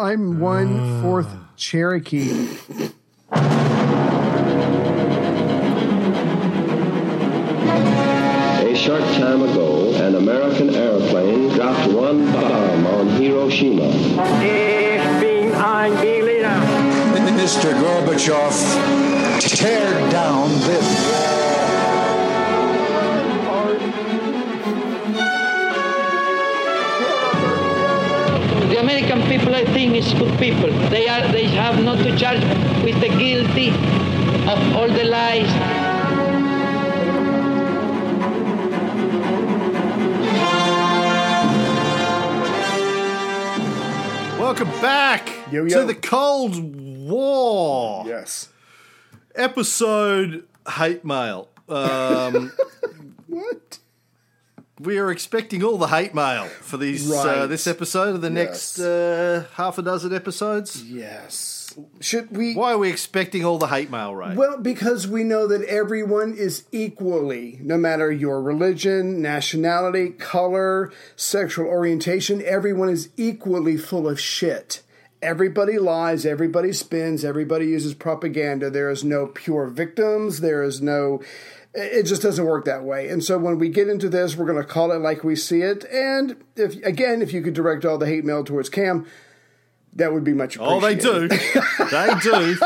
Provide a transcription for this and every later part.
I'm one ah. fourth Cherokee. A short time ago, an American airplane dropped one bomb on Hiroshima. Ich bin ein Berliner. Mr. Gorbachev, tear down this. American people, I think, is good people. They are. They have not to charge with the guilty of all the lies. Welcome back Yo, yo. to the Cold War Yes. episode hate mail. Um, What? We are expecting all the hate mail for these uh, this episode and the next uh, half a dozen episodes. Yes. Should we? Why are we expecting all the hate mail, Ray? Well, because we know that everyone is equally, no matter your religion, nationality, color, sexual orientation, everyone is equally full of shit. Everybody lies, everybody spins, everybody uses propaganda. There is no pure victims, there is no. It just doesn't work that way. And so when we get into this, we're going to call it like we see it. And if again, if you could direct all the hate mail towards Cam, that would be much appreciated. oh, they do. they do.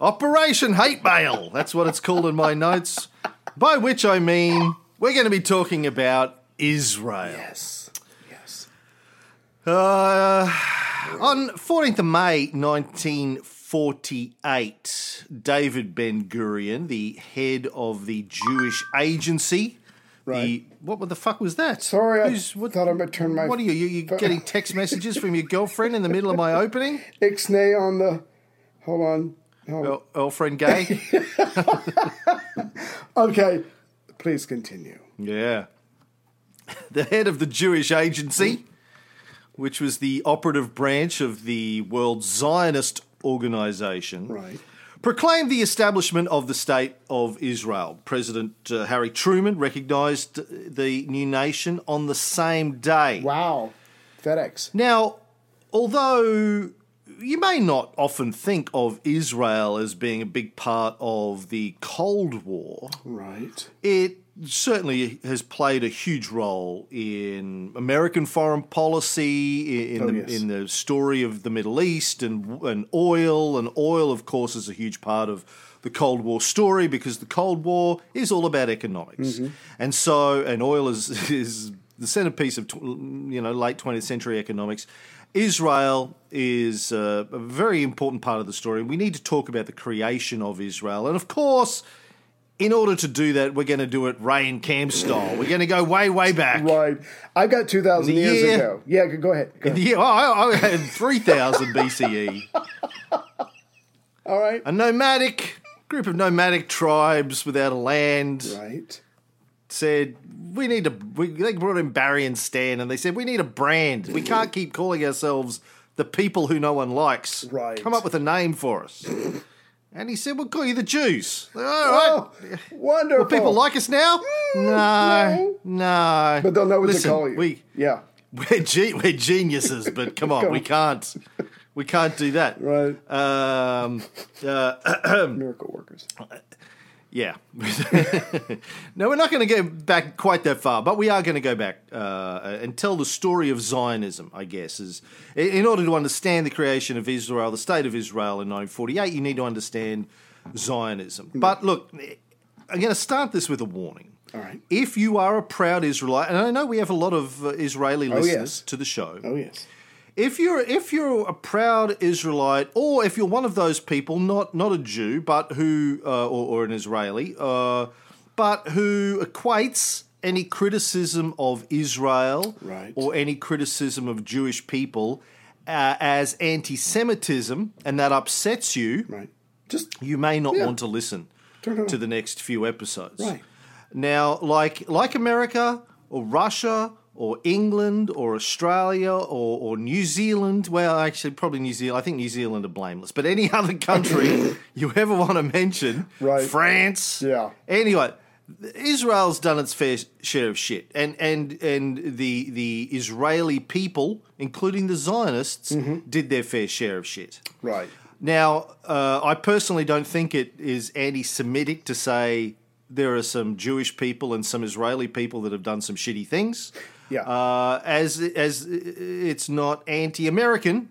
Operation Hate Mail. That's what it's called in my notes. By which I mean we're going to be talking about Israel. Yes. Yes. Uh, on 14th of May 1948, David Ben Gurion, the head of the Jewish Agency, the what the fuck was that? Sorry, I what, thought I might turn my What are you? You, you getting text messages from your girlfriend in the middle of my opening? Ixnay on the. Hold on. Hold on. Girl- Girlfriend gay? Okay, please continue. yeah. The head of the Jewish Agency, which was the operative branch of the World Zionist Organization. Right. proclaimed the establishment of the State of Israel. President uh, Harry Truman recognized the new nation on the same day. Wow. FedEx. Now, although you may not often think of Israel as being a big part of the Cold War, Right. it certainly has played a huge role in American foreign policy, in, Oh, the, yes. in the story of the Middle East and, and oil. And oil, of course, is a huge part of the Cold War story because the Cold War is all about economics. Mm-hmm. And so, and oil is, is the centerpiece of, you know, late 20th century economics. Israel is uh, a very important part of the story. We need to talk about the creation of Israel. And of course, in order to do that, we're going to do it Ray and Cam style. We're going to go way, way back. Right. I got 2,000 The years ago. Yeah, go- ahead. Go ahead. Yeah, I, I had 3000 BCE. All right. A nomadic group of nomadic tribes without a land Right. said, we need. We, they brought in Barry and Stan and they said, we need a brand. We can't keep calling ourselves the people who no one likes. Right. Come up with a name for us. And he said, we'll call you the Jews. All right. Oh, wonderful. Will people like us now? No, no. But they'll know what Listen, to call you. We yeah. we're, ge- we're geniuses, but come on, Come we on. can't we can't do that. Right. Um, uh, Miracle workers. Yeah. no, we're not going to go back quite that far, but we are going to go back uh, and tell the story of Zionism. I guess is in order to understand the creation of Israel, the state of Israel in 1948, you need to understand Zionism. But look, I'm going to start this with a warning. All right. If you are a proud Israelite, and I know we have a lot of uh, Israeli listeners yes. to the show, Oh, yes. If you're if you're a proud Israelite, or if you're one of those people, not not a Jew, but who uh, or, or an Israeli, uh, but who equates any criticism of Israel Right. or any criticism of Jewish people uh, as anti-Semitism, and that upsets you, Right. Just you may not Yeah. want to listen Turn it on. to the next few episodes. Right. Now, like like America or Russia or England or Australia or, or New Zealand, well, actually, probably New Zealand. I think New Zealand are blameless, but any other country you ever want to mention, Right. France, Yeah. Anyway, Israel's done its fair share of shit, and and and the the Israeli people, including the Zionists, did their fair share of shit. Right. Now, uh, I personally don't think it is anti-Semitic to say there are some Jewish people and some Israeli people that have done some shitty things. Yeah. Uh, as as it's not anti-American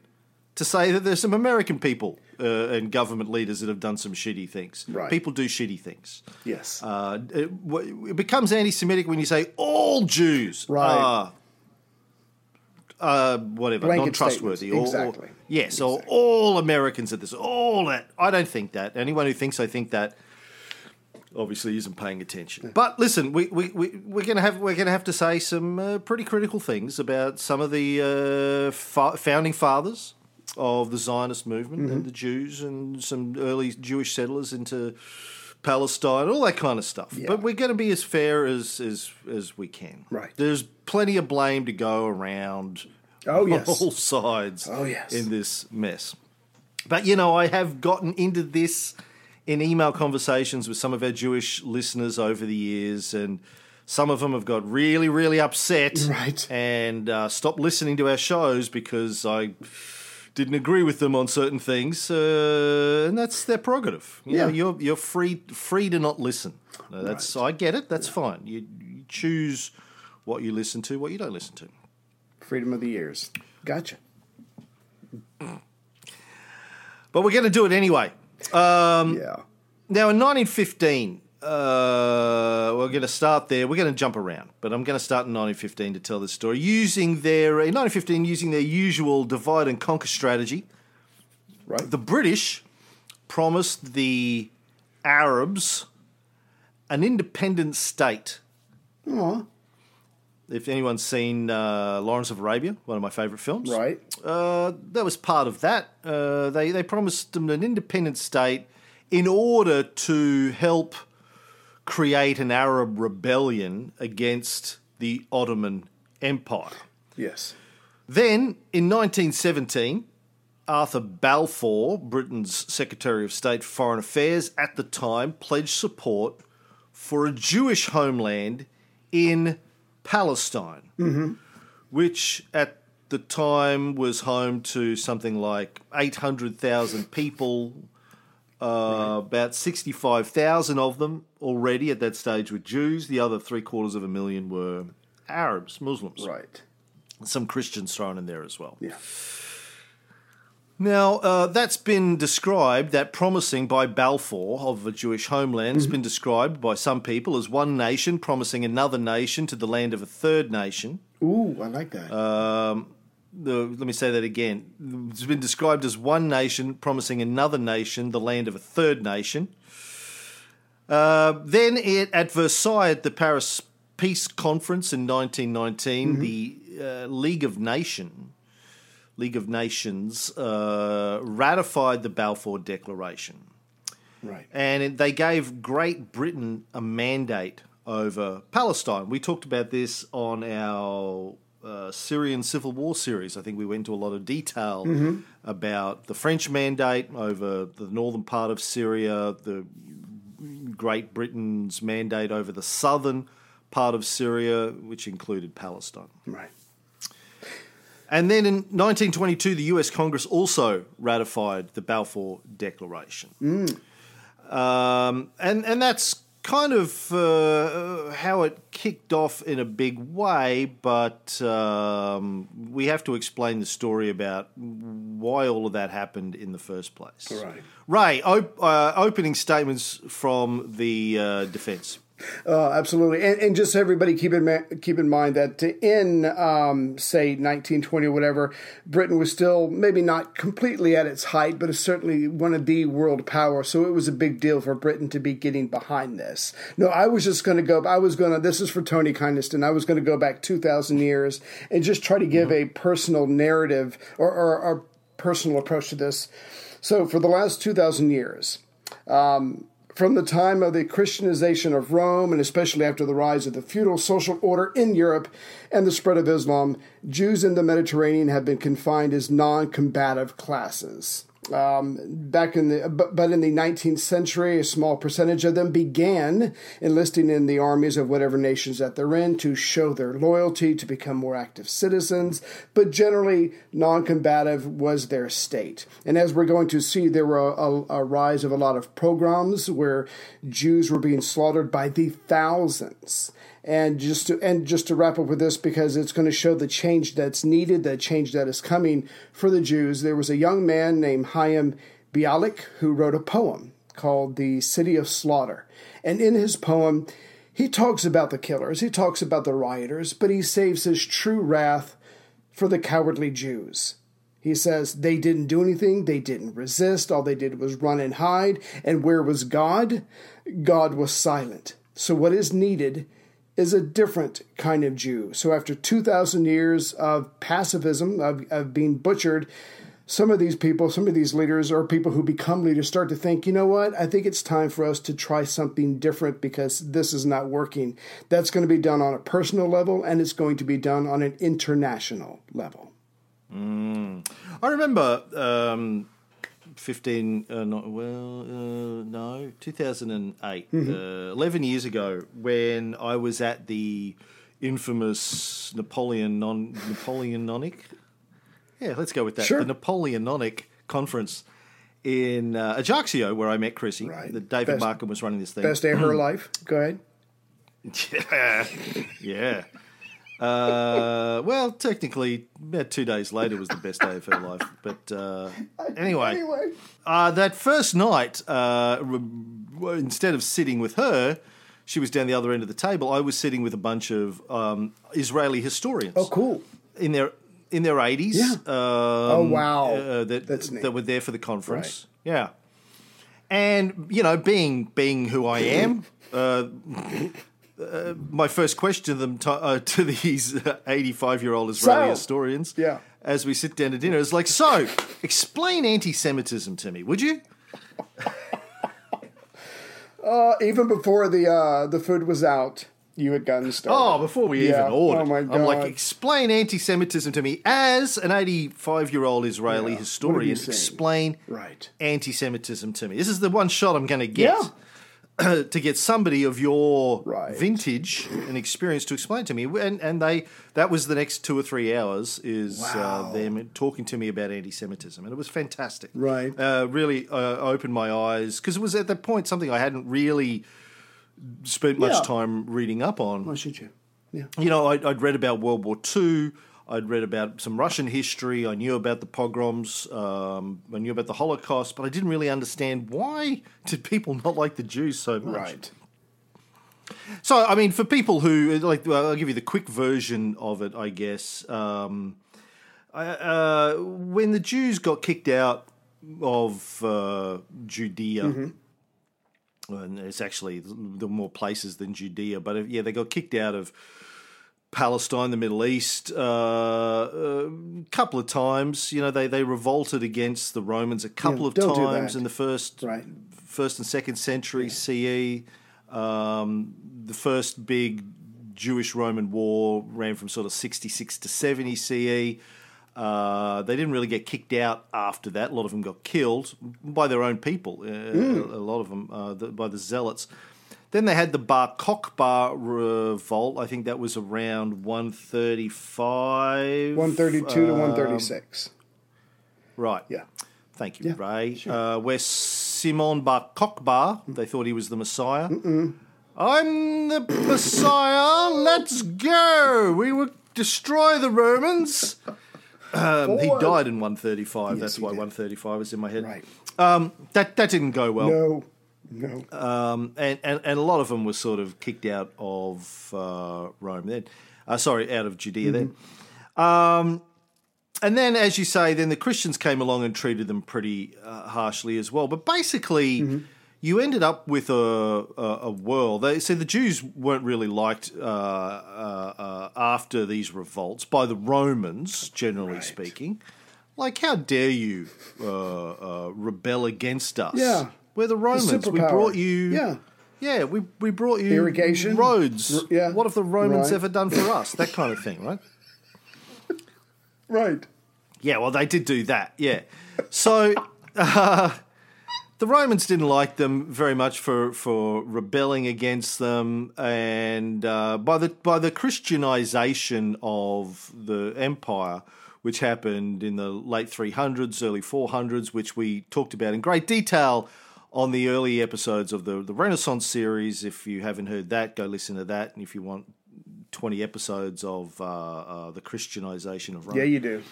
to say that there's some American people uh, and government leaders that have done some shitty things. Right. People do shitty things. Yes. Uh, it, it becomes anti-Semitic when you say all Jews Right. are uh, whatever, Blanket non-trustworthy. Or, or- Exactly. yes, or all Americans are this. All that. I don't think that. Anyone who thinks I think that obviously isn't paying attention. But listen, we, we, we, we're going to have we're going to have to say some uh, pretty critical things about some of the uh, fa- founding fathers of the Zionist movement Mm-hmm. and the Jews and some early Jewish settlers into Palestine, all that kind of stuff. Yeah. But we're going to be as fair as as as we can. Right. There's plenty of blame to go around. Oh, yes. all sides. Oh, yes. in this mess. But you know, I have gotten into this in email conversations with some of our Jewish listeners over the years, and some of them have got really, really upset Right. and uh, stopped listening to our shows because I didn't agree with them on certain things, uh, and that's their prerogative. You know, Yeah. you're you're free free to not listen. Uh, that's I get it. That's fine. You, you choose what you listen to, what you don't listen to. Freedom of the ears. Gotcha. But we're going to do it anyway. Um, yeah. Now, in 1915, uh, we're going to start there. We're going to jump around, but I'm going to start in 1915 to tell this story using their in 1915 using their usual divide and conquer strategy. Right. The British promised the Arabs an independent state. Aw, If anyone's seen uh, Lawrence of Arabia, one of my favourite films, right. uh, that was part of that. Uh, they they promised them an independent state in order to help create an Arab rebellion against the Ottoman Empire. Yes. Then, in 1917, Arthur Balfour, Britain's Secretary of State for Foreign Affairs at the time, pledged support for a Jewish homeland in Palestine, which at the time was home to something like 800,000 people. Uh, About 65,000 of them already at that stage were Jews. The other three quarters of a million were Arabs, Muslims Right. some Christians thrown in there as well. Yeah. Now, uh, that's been described, that promising by Balfour of a Jewish homeland has been described by some people as one nation promising another nation to the land of a third nation. Ooh, I like that. The, let me say that again. It's been described as one nation promising another nation the land of a third nation. Uh, then it, at Versailles at the Paris Peace Conference in 1919, the uh, League of Nations League of Nations uh, ratified the Balfour Declaration, right. and they gave Great Britain a mandate over Palestine. We talked about this on our uh, Syrian Civil War series. I think we went into a lot of detail about the French mandate over the northern part of Syria, the Great Britain's mandate over the southern part of Syria, which included Palestine. Right. And then in 1922, the US Congress also ratified the Balfour Declaration. Um, and, and that's kind of uh, how it kicked off in a big way, but um, we have to explain the story about why all of that happened in the first place. Right. Ray, op- uh, opening statements from the uh, defense. Uh, absolutely, and, and just so everybody keep in ma- keep in mind that in um, say 1920 or whatever, Britain was still maybe not completely at its height, but is certainly one of the world powers. So it was a big deal for Britain to be getting behind this. No, I was just going to go. I was going to. This is for Tony Kynaston. I was going to go back 2,000 years and just try to give a personal narrative or, or, or personal approach to this. So for the last 2,000 years from the time of the Christianization of Rome, and especially after the rise of the feudal social order in Europe and the spread of Islam, Jews in the Mediterranean have been confined as non combative classes. Um, back in the but, but in the 19th century a small percentage of them began enlisting in the armies of whatever nations that they're in to show their loyalty to become more active citizens. But generally non-combative was their state. And as we're going to see there were a, a, a rise of a lot of pogroms where jews were being slaughtered by the thousands and just to and just to wrap up with this because it's going to show the change that's needed, the change that is coming for the Jews. There was a young man named Chaim Bialik who wrote a poem called "The City of Slaughter," and in his poem, he talks about the killers, he talks about the rioters, but he saves his true wrath for the cowardly Jews. He says they didn't do anything, they didn't resist, all they did was run and hide. And where was God? God was silent. So, what is needed is a different kind of Jew. So, after 2,000 years of pacifism, of, of being butchered, some of these people, some of these leaders, or people who become leaders, start to think, you know what? I think it's time for us to try something different because this is not working. That's going to be done on a personal level and it's going to be done on an international level. I remember um, 15, uh, not, well, uh, no, 2008, uh, 11 years ago, when I was at the infamous Napoleon non, Napoleonic. Yeah, let's go with that. Sure. The Napoleonic conference in uh, Ajaccio, where I met Chrissy. Right. That David Best- Markham was running this thing. Best day of her life. Go ahead. Yeah, yeah. Uh, well, technically, about two days later was the best day of her life. But uh, anyway, Anyway. uh, that first night, uh, re- instead of sitting with her, she was down the other end of the table. I was sitting with a bunch of um, Israeli historians Oh, cool. in their in their eighties. Yeah. Um, Oh, wow. Uh, that That's neat. that were there for the conference. Yeah, and you know, being being who I am, uh, uh, my first question to them to, uh, to these eighty five year old Israeli So, historians, yeah. as we sit down to dinner, is like, so explain anti-Semitism to me, would you? Uh, even before the uh, the food was out, you had gotten started. Oh, before we Yeah. even ordered. Oh, my I'm like, explain anti Semitism to me as an 85 year old Israeli Yeah. historian. What are you saying? Explain Right. anti Semitism to me. This is the one shot I'm going to get. to get somebody of your Right. vintage and experience to explain to me, and and they that was the next two or three hours is Wow. uh, them talking to me about anti-Semitism, and it was fantastic. Right. uh, really uh, opened my eyes because it was at that point something I hadn't really spent much Yeah. time reading up on Why should you? Yeah. you know, I'd, I'd read about World War II. I'd read about some Russian history. I knew about the pogroms. Um, I knew about the Holocaust, but I didn't really understand why did people not like the Jews so much. Right. So, I mean, for people who like, well, I'll give you the quick version of it, I guess. Um, I, uh, when the Jews got kicked out of uh, Judea, and it's actually the more places than Judea, but uh, yeah, they got kicked out of Palestine, the Middle East, uh, a couple of times. You know, they, they revolted against the Romans a couple Yeah, of times in the first Right. first and second century CE. Um, the first big Jewish Roman war ran from sort of 66 to 70 CE. Uh, they didn't really get kicked out after that. A lot of them got killed by their own people. Uh, Hmm. A lot of them uh, the, by the zealots. Then they had the Bar Kokhba revolt. I think that was around 135. 132 to um, 136. Right. Yeah. Thank you, Yeah, Ray. sure. Uh, where Simon Bar Kokhba, they thought he was the Messiah. I'm the Messiah. Let's go. We will destroy the Romans. Um, he died in 135. That's why did. 135 is in my head. Right. Um, that that didn't go well. No. No. Um, and, and, and a lot of them were sort of kicked out of uh, Rome then. Uh, sorry, out of Judea then. Um, and then, as you say, then the Christians came along and treated them pretty uh, harshly as well. But basically, you ended up with a, a, a world. They, so the Jews weren't really liked uh, uh, uh, after these revolts by the Romans, generally speaking. Like, how dare you uh, uh, rebel against us? Yeah. We're the Romans. we brought you. Yeah. Yeah, we, we brought you Irrigation? roads. R- yeah. What have the Romans Right. ever done for us? That kind of thing, right? Right. Yeah, well, they did do that. Yeah. So the Romans didn't like them very much for, for rebelling against them, and uh, by the by the Christianization of the empire, which happened in the late 300s, early 400s, which we talked about in great detail on the early episodes of the the Renaissance series. If you haven't heard that, go listen to that, and if you want 20 episodes of uh, uh, the Christianization of Rome, Yeah, you do.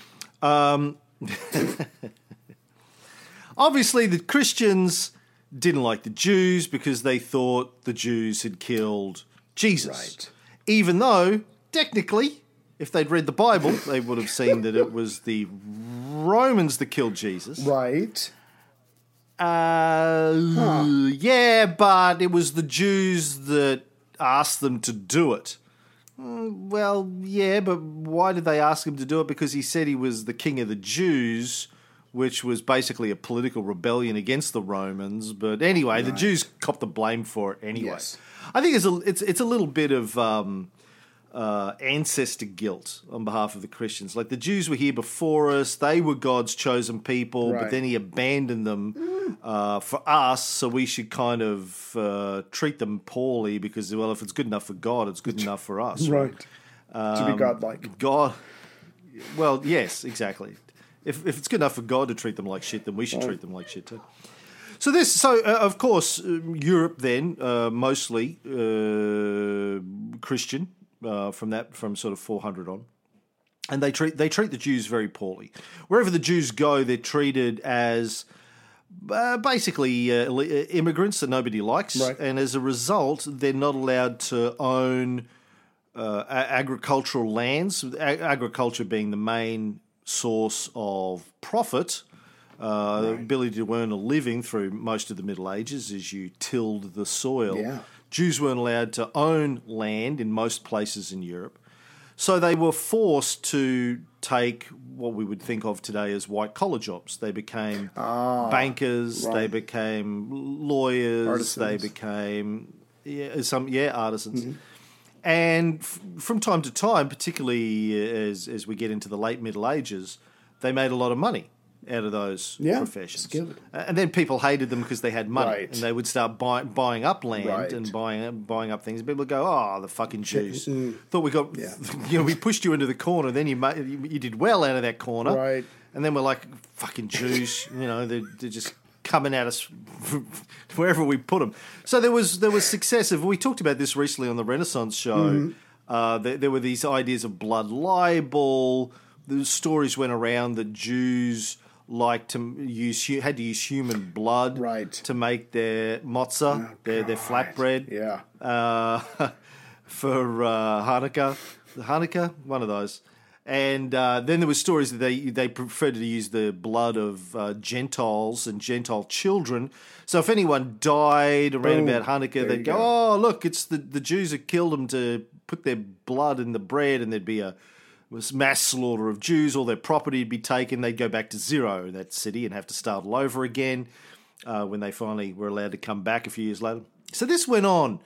obviously the Christians didn't like the Jews because they thought the Jews had killed Jesus. Right. Even though, technically, if they'd read the Bible, they would have seen that it was the Romans that killed Jesus. Right. Uh, Yeah, but it was the Jews that asked them to do it. Mm, Well, yeah, but why did they ask him to do it? Because he said he was the king of the Jews, which was basically a political rebellion against the Romans. But anyway, the Jews copped the blame for it anyway. Yes. I think it's a it's it's a little bit of um, uh, ancestor guilt on behalf of the Christians. Like the Jews were here before us; they were God's chosen people, but then He abandoned them uh, for us. So we should kind of uh, treat them poorly because, well, if it's good enough for God, it's good enough for us. Right. to be godlike. God. Well, yes, exactly. If, if it's good enough for God to treat them like shit, then we should treat them like shit too. So this, so uh, of course, um, Europe then uh, mostly uh, Christian uh, from that from sort of 400 on, and they treat they treat the Jews very poorly. Wherever the Jews go, they're treated as uh, basically uh, immigrants that nobody likes, Right. and as a result, they're not allowed to own uh, agricultural lands. A- agriculture being the main source of profit. Uh, the ability to earn a living through most of the Middle Ages as you tilled the soil. Yeah. Jews weren't allowed to own land in most places in Europe. So they were forced to take what we would think of today as white collar jobs. They became bankers, they Ah, became lawyers, they became yeah, some yeah artisans. Mm-hmm. And f- from time to time, particularly as as we get into the late Middle Ages, they made a lot of money out of those Yeah, professions. skilled. And then people hated them because they had money, Right. and they would start buy, buying up land Right. and buying buying up things. People would go, "Oh, the fucking Jews! Thought we got, Yeah. you know, we pushed you into the corner. Then you you you did well out of that corner, Right. And then we're like, fucking Jews, you know, they're, they're just coming at us wherever we put them. So there was there was successive. We talked about this recently on the Renaissance show. Mm-hmm. Uh, there, there were these ideas of blood libel. The stories went around that Jews liked to use had to use human blood Right. to make their matzah, their their flatbread Yeah. uh, for uh, Hanukkah, Hanukkah, one of those. And uh, then there were stories that they they preferred to use the blood of uh, Gentiles and Gentile children. So if anyone died around Boom. about Hanukkah, There they'd go, go. "Oh, look, it's the the Jews that killed them to put their blood in the bread," and there'd be a was mass slaughter of Jews. All their property would be taken. They'd go back to zero in that city and have to start all over again uh, when they finally were allowed to come back a few years later. So this went on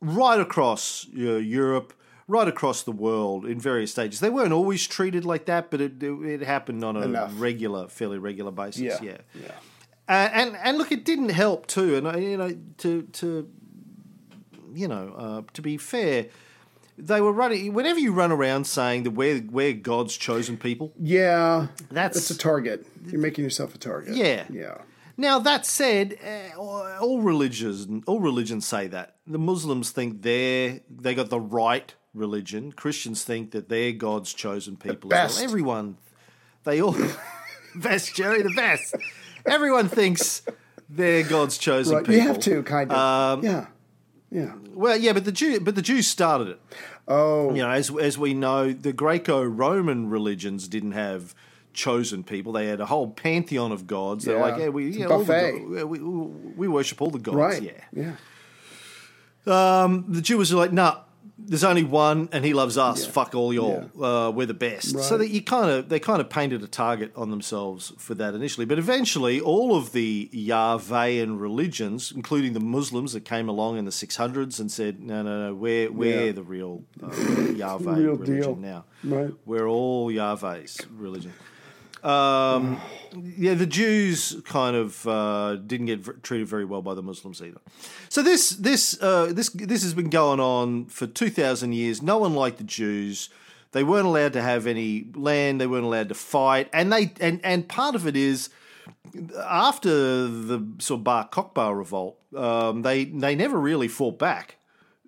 right across uh, Europe, right across the world in various stages. They weren't always treated like that, but it, it, it happened on a Enough. regular, fairly regular basis. Yeah. Yeah. Yeah. Uh, and and look, it didn't help too. And uh, you know, to to you know, uh, to be fair, they were running. Whenever you run around saying that we're we're God's chosen people, Yeah. That's- That's a target. You're making yourself a target. Yeah. Yeah. Now that said, uh, all religions all religions say that. The Muslims think they're they got the right religion. Christians think that they're God's chosen people. as best. well. Everyone, they all best Jerry, the best. Everyone thinks they're God's chosen Right. people. You have to kind of. Um, yeah. Yeah. Well, yeah, but the Jew, but the Jews started it. Oh. You know, as as we know, the Greco-Roman religions didn't have chosen people. They had a whole pantheon of gods. They're Yeah. like, yeah, we, It's a you the buffet. go- we, we, we worship all the gods. Right. Yeah. Yeah. Um, the Jews are like, nah, there's only one, and he loves us. Yeah. Fuck all y'all. Uh, we're the best. So that you kind of they kind of painted a target on themselves for that initially, but eventually all of the Yahwehan religions, including the Muslims that came along in the 600s and said, no, no, no, we're we're Yeah. the real uh, Yahweh Real religion deal. now. Right. We're all Yahweh's religion. Um, yeah, the Jews kind of uh, didn't get v- treated very well by the Muslims either. So this this uh, this this has been going on for two thousand years. No one liked the Jews. They weren't allowed to have any land. They weren't allowed to fight, and they and and part of it is after the sort of Bar Kokhba revolt, um, they they never really fought back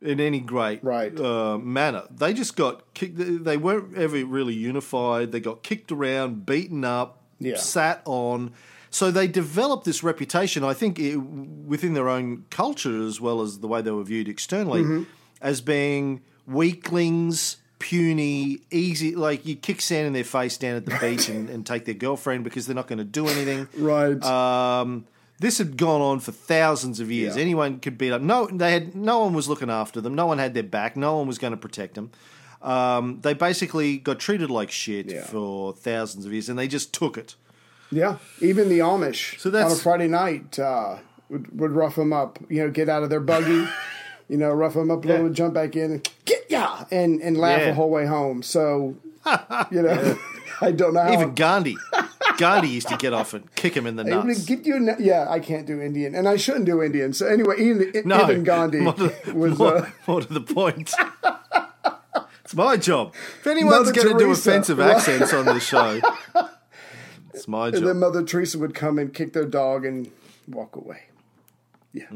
in any great Right. uh, manner. They just got kicked. They weren't ever really unified. They got kicked around, beaten up, Yeah. sat on. So they developed this reputation, I think, it, within their own culture as well as the way they were viewed externally, Mm-hmm. as being weaklings, puny, easy. Like you kick sand in their face down at the beach and, and take their girlfriend because they're not going to do anything. Right. Um, this had gone on for thousands of years. Yeah. Anyone could beat up. No, they had no one was looking after them. No one had their back. No one was going to protect them. Um, they basically got treated like shit Yeah. for thousands of years, and they just took it. Yeah, even the Amish So that's- on a Friday night uh, would, would rough them up. You know, get out of their buggy, you know, rough them up a little, jump back in, and get ya, and and laugh Yeah. the whole way home. So, you know, I don't know how. Even Gandhi, Gandhi used to get off and kick him in the I'm nuts. get you. Yeah, I can't do Indian, and I shouldn't do Indian. So anyway, even, No, even Gandhi more to, was. more, Uh, more to the point. it's my job. If anyone's going to do offensive accents on this show, it's my job. and then. Mother Teresa would come and kick their dog and walk away. Yeah,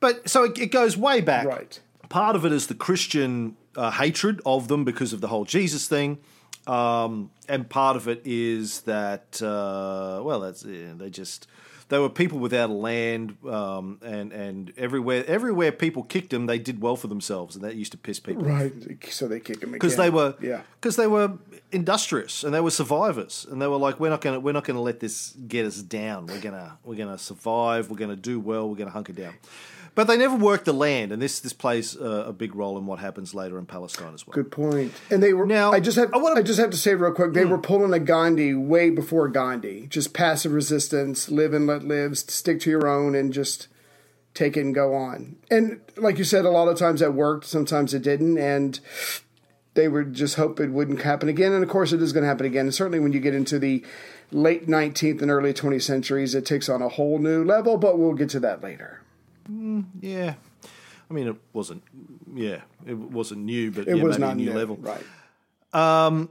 But so it, it goes way back. right. part of it is the Christian uh, hatred of them because of the whole Jesus thing, um, and part of it is that uh, well, that's yeah, they just they were people without a land, um, and and everywhere everywhere people kicked them, they did well for themselves, and that used to piss people off. Right. So they kick him because they were Yeah. because they were industrious and they were survivors and they were like we're not going to we're not to let this get us down. We're to we're going to survive. We're going to do well. We're going to hunker down but they never worked the land and this this plays uh, a big role in what happens later in Palestine as well Good point. And they were Now, I just have I I, wanna- Hmm. just have to say real quick, they were pulling a Gandhi way before Gandhi. Just passive resistance, live and let live, stick to your own and just take it and go on. And like you said, a lot of times that worked, sometimes it didn't, and they would just hope it wouldn't happen again. And of course it is gonna happen again. And certainly when you get into the late nineteenth and early twentieth centuries, it takes on a whole new level, but we'll get to that later. Yeah I mean it wasn't yeah it wasn't new but It yeah, was not a new new, level Right. and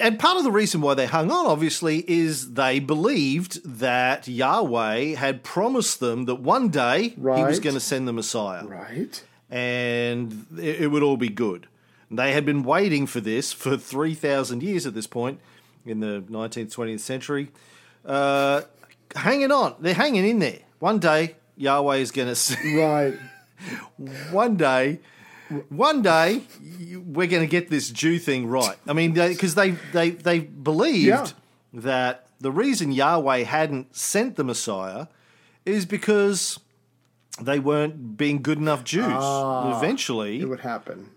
and part of the reason why they hung on, obviously, is they believed that Yahweh had promised them that one day he was going to send the Messiah, Right. and it, it would all be good. They had been waiting for this for three thousand years at this point in the nineteenth, twentieth century, uh, hanging on. They're hanging in there. One day Yahweh is going to. see. Right. one day, one day, we're going to get this Jew thing right. I mean, because they, they, they believed Yeah. that the reason Yahweh hadn't sent the Messiah is because they weren't being good enough Jews. Ah, Eventually, It would happen.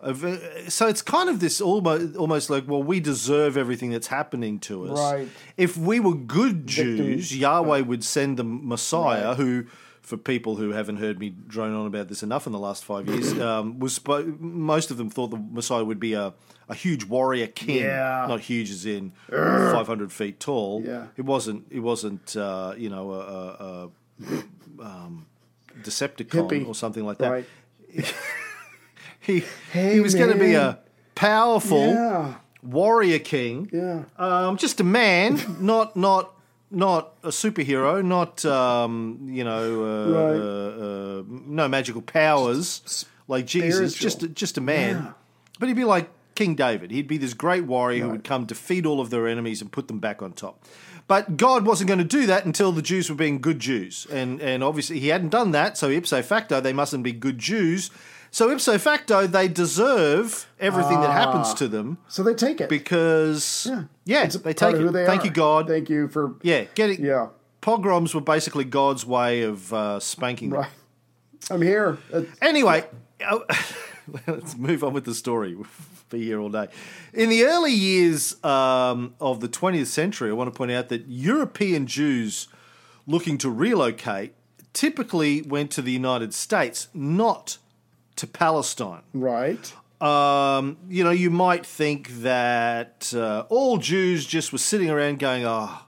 So it's kind of this almost almost like, well, we deserve everything that's happening to us. Right. If we were good Jews, Victims. Yahweh would send the Messiah, who, for people who haven't heard me drone on about this enough in the last five years, um, was spo- most of them thought the Messiah would be a, a huge warrior king, Yeah. not huge as in five hundred feet tall. Yeah. It wasn't. It wasn't. Uh, you know, a, a, a um, Decepticon Hippie. or something like that. Right. He Hey, he was going to be a powerful Yeah. warrior king. Yeah. Um, just a man, not not not a superhero, not um, you know, uh, Right. uh, uh, no magical powers like Jesus. spiritual. Just just a man, Yeah. but he'd be like King David. He'd be this great warrior who would come defeat all of their enemies and put them back on top. But God wasn't going to do that until the Jews were being good Jews, and and obviously he hadn't done that. So ipso facto, they mustn't be good Jews. So ipso facto, they deserve everything that happens to them So they take it. because yeah, It's they take it. Thank are. you, God. Thank you for yeah, getting yeah. pogroms were basically God's way of uh, spanking them. Right. I'm here. Uh, Anyway, uh, let's move on with the story. We'll be here all day. In the early years um, of the 20th century, I want to point out that European Jews looking to relocate typically went to the United States, not to Palestine. right. Um, you know, you might think that uh, all Jews just were sitting around going, "Oh,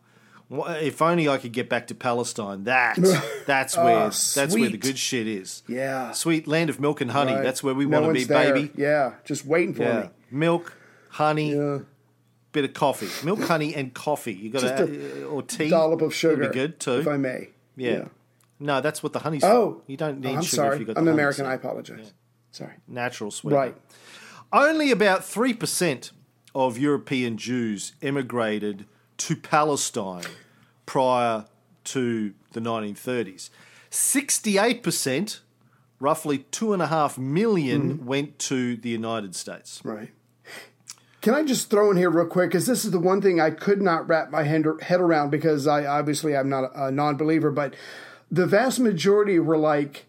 If only I could get back to Palestine. That that's where that's where the Oh, good shit is. Yeah. Sweet land of milk and honey. Right. That's where we No want to be, there. baby. Yeah, just waiting for Yeah. me. Milk, honey, Yeah. bit of coffee. Milk, honey, and coffee. You got to a or tea. Dollop of sugar. Would be good too. If I may. yeah. No, that's what the honey's. Oh, for. you don't need I'm sugar sorry. if you got. I'm honey, American. so I apologize. Sorry. Natural sweetener. Right. Only about 3% of European Jews emigrated to Palestine prior to the 1930s. 68%, roughly 2.5 million, Mm-hmm. went to the United States. Right. Can I just throw in here real quick? Because this is the one thing I could not wrap my head head around because I obviously I'm not a non believer, but the vast majority were like,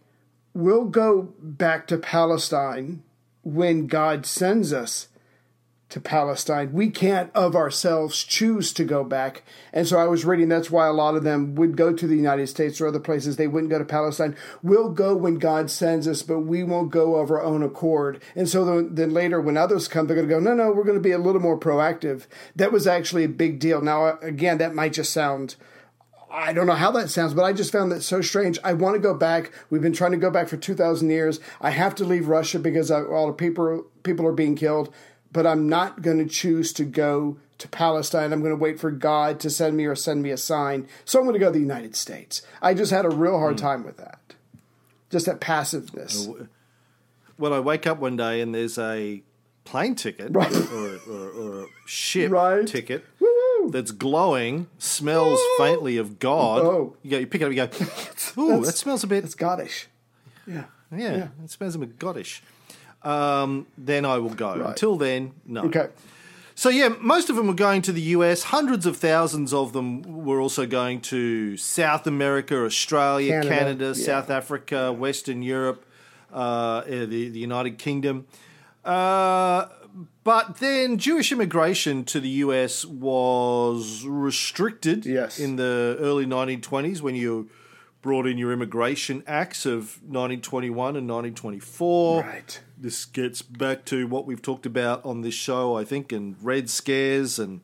we'll go back to Palestine when God sends us to Palestine. We can't of ourselves choose to go back. And so I was reading that's why a lot of them would go to the United States or other places. They wouldn't go to Palestine. We'll go when God sends us, but we won't go of our own accord. And so then, later when others come, they're going to go, no, no, we're going to be a little more proactive. That was actually a big deal. Now, uh, again, that might just sound I don't know how that sounds, but I just found that so strange. I want to go back. We've been trying to go back for 2,000 years. I have to leave Russia because I, all the people, people are being killed, but I'm not going to choose to go to Palestine. I'm going to wait for God to send me or send me a sign. So I'm going to go to the United States. I just had a real hard Hmm. time with that. Just that passiveness. When I wake up one day and there's a plane ticket Right. or, or, or a ship Right. ticket Woo! That's glowing, smells faintly of God, Oh. you, go, you pick it up, you go, ooh, that smells a bit It's Scottish. Yeah. Yeah, it smells a bit Goddish. Um, then I will go. Right. Until then, no. Okay. So yeah, most of them were going to the US. Hundreds of thousands of them were also going to South America, Australia, Canada, Canada, yeah. South Africa, Western Europe, uh, the the United Kingdom. Uh, but then Jewish immigration to the US was restricted Yes. in the early 1920s when you brought in your immigration acts of 1921 and 1924. Right. This gets back to what we've talked about on this show, I think, and Red Scares, and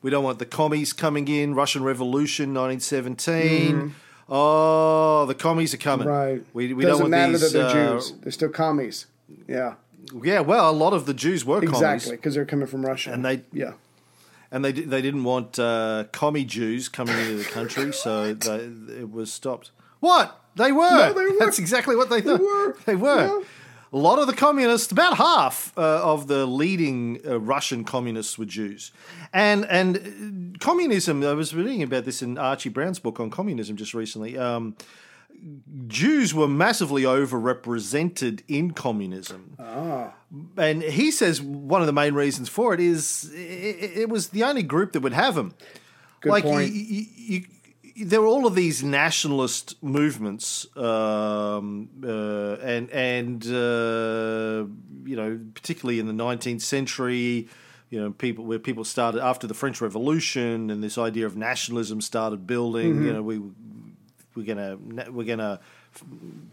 we don't want the commies coming in. Russian Revolution, 1917. Oh, the commies are coming. Mm-hmm. Right. We, we Doesn't don't want matter these. that they're uh, Jews. They're still commies. Yeah. Yeah, well, a lot of the Jews were Exactly. Because they're coming from Russia. And they- Yeah. and they they didn't want uh, commie Jews coming into the country, so they, it was stopped. What they were? No, they were. That's exactly what they thought. were. They were. Yeah. A lot of the communists, about half uh, of the leading uh, Russian communists were Jews, and and uh, communism. I was reading about this in Archie Brown's book on communism just recently. Um, Jews were massively overrepresented in communism. And he says one of the main reasons for it is it, it was the only group that would have them. Good like point. You, you, you, there were all of these nationalist movements, um, uh, and and uh, you know, particularly in the nineteenth century, you know, people where people started after the French Revolution, and this idea of nationalism started building. Mm-hmm. You know, we we're gonna we're gonna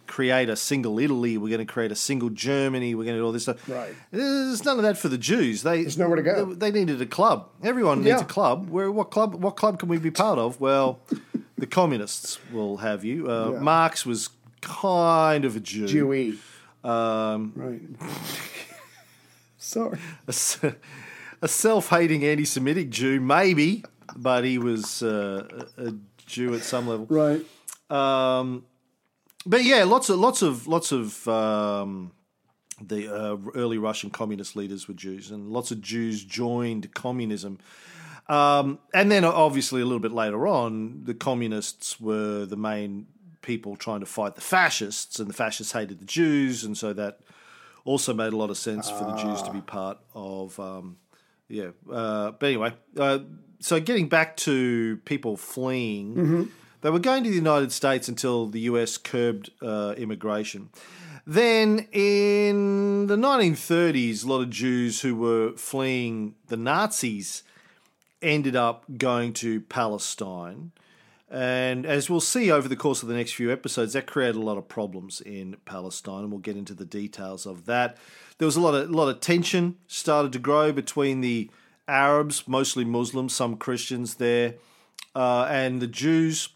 create a single Italy. We're going to create a single Germany. We're going to do all this stuff. Right. There's none of that for the Jews. They There's nowhere to go. They, they needed a club. Everyone needs Yeah. a club. Where what club? What club can we be part of? Well, the communists will have you. Uh, Yeah. Marx was kind of a Jew. Jewy. Um, Right. Sorry. a, a self-hating anti-Semitic Jew, maybe, but he was uh, a Jew at some level. Right. Um, but yeah, lots of lots of lots of um, the uh, early Russian communist leaders were Jews, and lots of Jews joined communism. Um, and then, obviously, a little bit later on, the communists were the main people trying to fight the fascists, and the fascists hated the Jews, and so that also made a lot of sense for the Jews to be part of. Um, yeah, uh, but anyway, uh, so getting back to people fleeing, they were going to the United States until the US curbed uh, immigration. Then in the 1930s, a lot of Jews who were fleeing the Nazis ended up going to Palestine. And as we'll see over the course of the next few episodes, that created a lot of problems in Palestine, and we'll get into the details of that. There was a lot of a lot of tension started to grow between the Arabs, mostly Muslims, some Christians there, uh, and the Jews,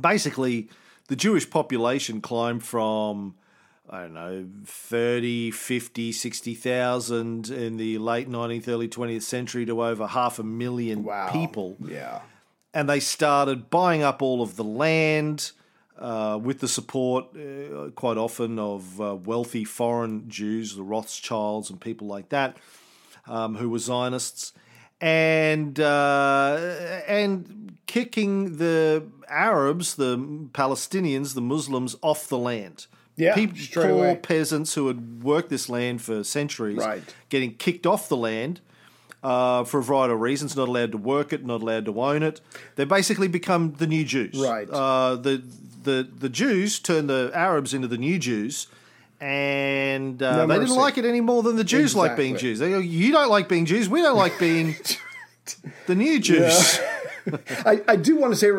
basically, the Jewish population climbed from I don't know, 30, 50, 60,000 in the late 19th, early 20th century to over half a million Wow. people Yeah. and they started buying up all of the land uh, with the support, uh, quite often, of uh, wealthy foreign Jews, the Rothschilds and people like that, um, who were Zionists, and uh, and kicking the Arabs, the Palestinians, the Muslims off the land. Yeah, People, poor away. peasants who had worked this land for centuries, Right. getting kicked off the land uh, for a variety of reasons, not allowed to work it, not allowed to own it. They basically become the new Jews. Right. Uh, the the the Jews turn the Arabs into the new Jews. And uh, No they didn't like it any more than the Jews like being Jews. They go, "You don't like being Jews. We don't like being the new Jews." I, I do want to say,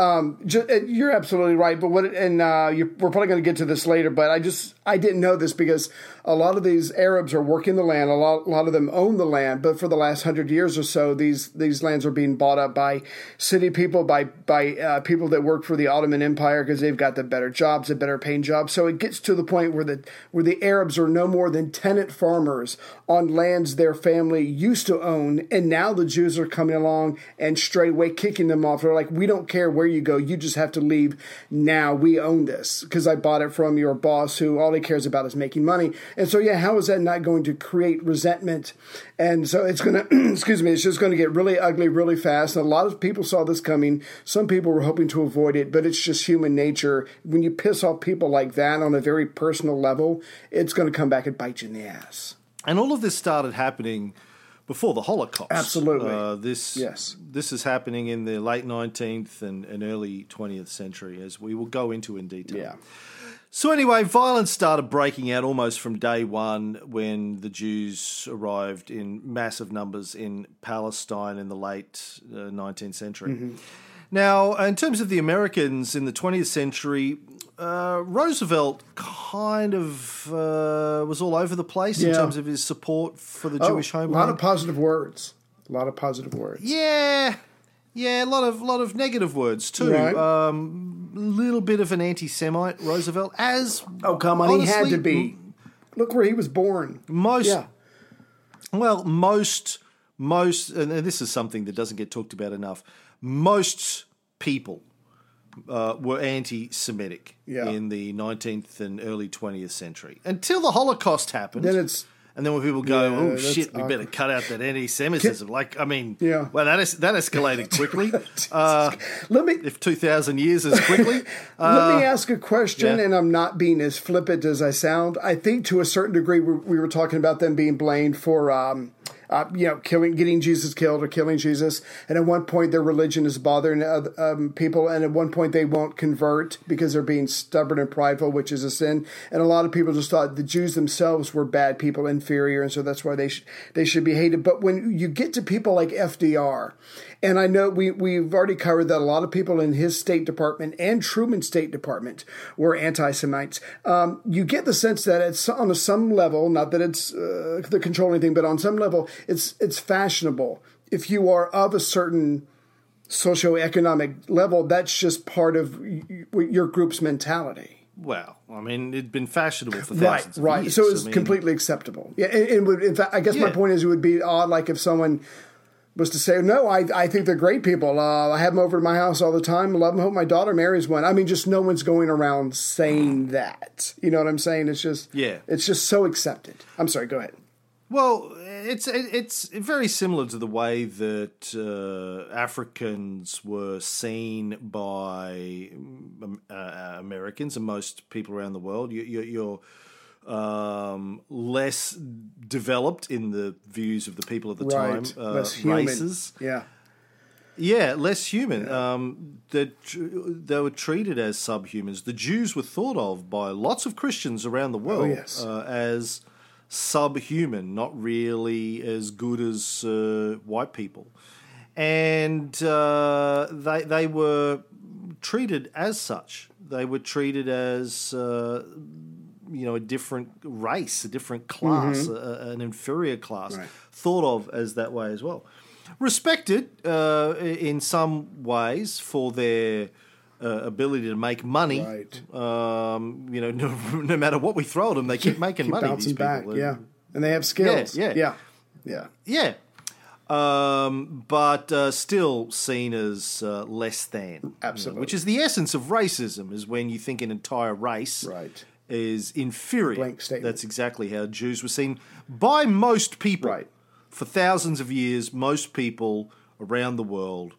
um, ju- uh, you're absolutely right. But what, and uh, you we're probably going to get to this later. But I just I didn't know this because a lot of these Arabs are working the land. A lot, a lot of them own the land. But for the last hundred years or so, these these lands are being bought up by city people, by by uh, people that work for the Ottoman Empire because they've got the better jobs, the better paying jobs. So it gets to the point where the where the Arabs are no more than tenant farmers on lands their family used to own, and now the Jews are coming along and straight away kicking them off. They're like, "We don't care where you go, you just have to leave now. We own this because I bought it from your boss, who all he cares about is making money." And so, yeah, how is that not going to create resentment? And so it's going to, excuse me, it's just going to get really ugly really fast. And a lot of people saw this coming. Some people were hoping to avoid it, but it's just human nature. When you piss off people like that on a very personal level, it's going to come back and bite you in the ass. And all of this started happening before the Holocaust. Absolutely. Uh, this Yes. this is happening in the late 19th and, and early 20th century, as we will go into in detail. Yeah. So anyway, violence started breaking out almost from day one when the Jews arrived in massive numbers in Palestine in the late uh, 19th century. Now, in terms of the Americans in the 20th century, uh, Roosevelt kind of uh, was all over the place in terms of his support for the Oh, Jewish homeland. a lot of positive words. A lot of positive words. Yeah, yeah, a lot of lot of negative words too. Right. Um, a little bit of an anti-Semite, Roosevelt, as Oh, come on. he had to be. Look where he was born. most. Yeah. Well, most most, and this is something that doesn't get talked about enough. Most people uh, were anti-Semitic Yeah. in the 19th and early 20th century until the Holocaust happened. Then it's And then when people go, Yeah, "Oh shit, we better cut out that anti-Semitism," like I mean, Yeah. well, that is that escalated quickly. uh, let me if two thousand years as quickly, let me ask a question, yeah. and I'm not being as flippant as I sound. I think to a certain degree we, we were talking about them being blamed for. Um, uh, you know, killing, getting Jesus killed or killing Jesus, and at one point their religion is bothering other, um, people, and at one point they won't convert because they're being stubborn and prideful, which is a sin. And a lot of people just thought the Jews themselves were bad people, inferior, and so that's why they sh- they should be hated. But when you get to people like FDR, and I know we we've already covered that a lot of people in his State Department and Truman's State Department were anti-Semites. Um, you get the sense that it's on a, some level, not that it's uh, the controlling thing, but on some level, it's it's fashionable. If you are of a certain socioeconomic level, that's just part of your group's mentality. well, I mean, it'd been fashionable for Right, thousands of right. years. So it's I mean, completely acceptable. Yeah, and, and would, in fact, I guess my point is, it would be odd, like if someone was to say, "No, I, I think they're great people. Uh, I have them over to my house all the time. Love them. Hope my daughter marries one." I mean, just no one's going around saying that. You know what I'm saying? It's just, Yeah. it's just so accepted. I'm sorry. Go ahead. Well, it's it's very similar to the way that uh, Africans were seen by um, uh, Americans and most people around the world. You, you, you're um, less developed in the views of the people at the Right. time. Uh, Less human. races. Yeah. Yeah, less human. Um, they they were treated as subhumans. The Jews were thought of by lots of Christians around the world yes. uh, as subhuman, not really as good as uh, white people, and uh, they they were treated as such. They were treated as uh, you know a different race, a different class, a, a- an inferior class, Right. thought of as that way as well. respected uh, in some ways for their uh, ability to make money. Right. Um, you know, no, no matter what we throw at them, they keep making Keep money. bouncing these back. people. Yeah. And they have skills. yeah. Yeah. Yeah. Yeah. Um, but uh, still seen as uh, less than. you know, Absolutely. which is the essence of racism, is when you think an entire race Right. Is inferior. Blank statement. That's exactly how Jews were seen by most people. Right. For thousands of years, most people around the world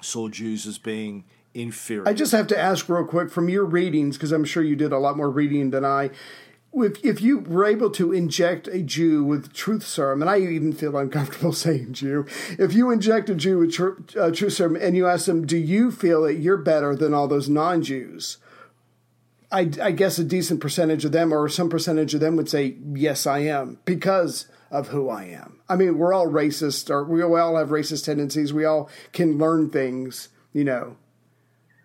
saw Jews as being inferior. I just have to ask real quick from your readings, because I'm sure you did a lot more reading than I. If, if you were able to inject a Jew with truth serum, and I even feel uncomfortable saying Jew, if you inject a Jew with tr- uh, truth serum and you ask them, do you feel that you're better than all those non Jews? I, I guess a decent percentage of them, or some percentage of them, would say, yes, I am, because of who I am. I mean, we're all racist, or we all have racist tendencies. We all can learn things, you know.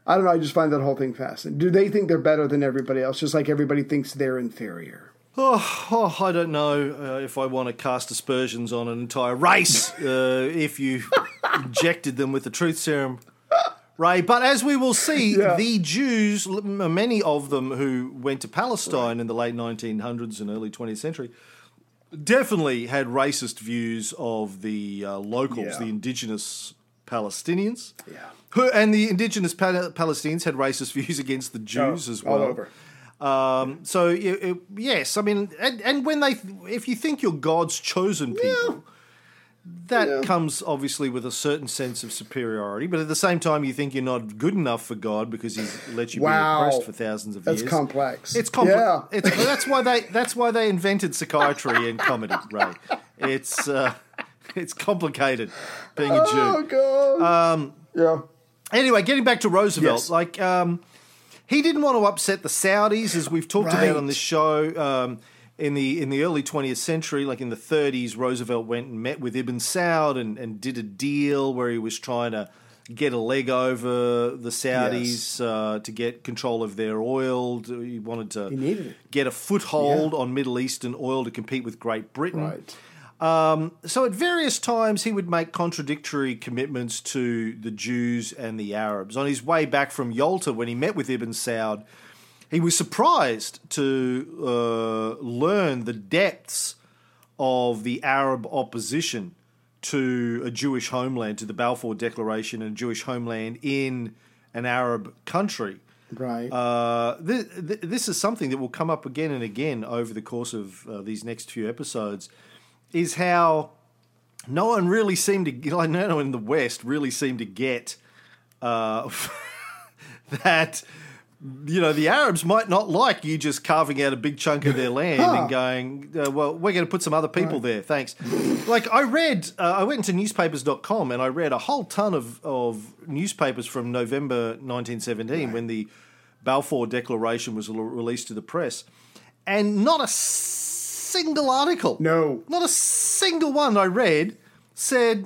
I don't know. I just find that whole thing fascinating. Do they think they're better than everybody else, just like everybody thinks they're inferior? Oh, oh, I don't know uh, if I want to cast aspersions on an entire race uh, if you injected them with the truth serum, Ray. But as we will see, Yeah. the Jews, many of them who went to Palestine in the late 1900s and early 20th century, definitely had racist views of the uh, locals, Yeah. the indigenous Palestinians. Yeah. Who, and the indigenous Pal- Palestinians had racist views against the Jews Oh, as well. all over. Um, so it, it- yes, I mean, and, and when they, if you think you're God's chosen people, that Yeah. comes obviously with a certain sense of superiority. But at the same time, you think you're not good enough for God because He's let you Wow. be oppressed for thousands of That's years. complex. It's complex. Yeah. It's, that's why they. That's why they invented psychiatry and comedy. Right? It's uh, it's complicated being a Jew. Oh god. Um. Yeah. Anyway, getting back to Roosevelt, Yes. like um, he didn't want to upset the Saudis, as we've talked Right. about on this show. Um, in the in the early 20th century, like in the 30s, Roosevelt went and met with Ibn Saud and, and did a deal where he was trying to get a leg over the Saudis uh, to get control of their oil. He wanted to He get a foothold on Middle Eastern oil to compete with Great Britain. Right. Um, so at various times he would make contradictory commitments to the Jews and the Arabs. On his way back from Yalta, when he met with Ibn Saud, he was surprised to uh, learn the depths of the Arab opposition to a Jewish homeland, to the Balfour Declaration and a Jewish homeland in an Arab country. Right. Uh, th- th- this is something that will come up again and again over the course of uh, these next few episodes. Is how no one really seemed to, like no one in the West really seemed to get uh, that. You know, the Arabs might not like you just carving out a big chunk of their land Huh. and going, uh, well, we're going to put some other people there. Thanks. like, I read, uh, I went into newspapers.com and I read a whole ton of, of newspapers from November 1917 when the Balfour Declaration was released to the press. And not a single article, No. not a single one I read said,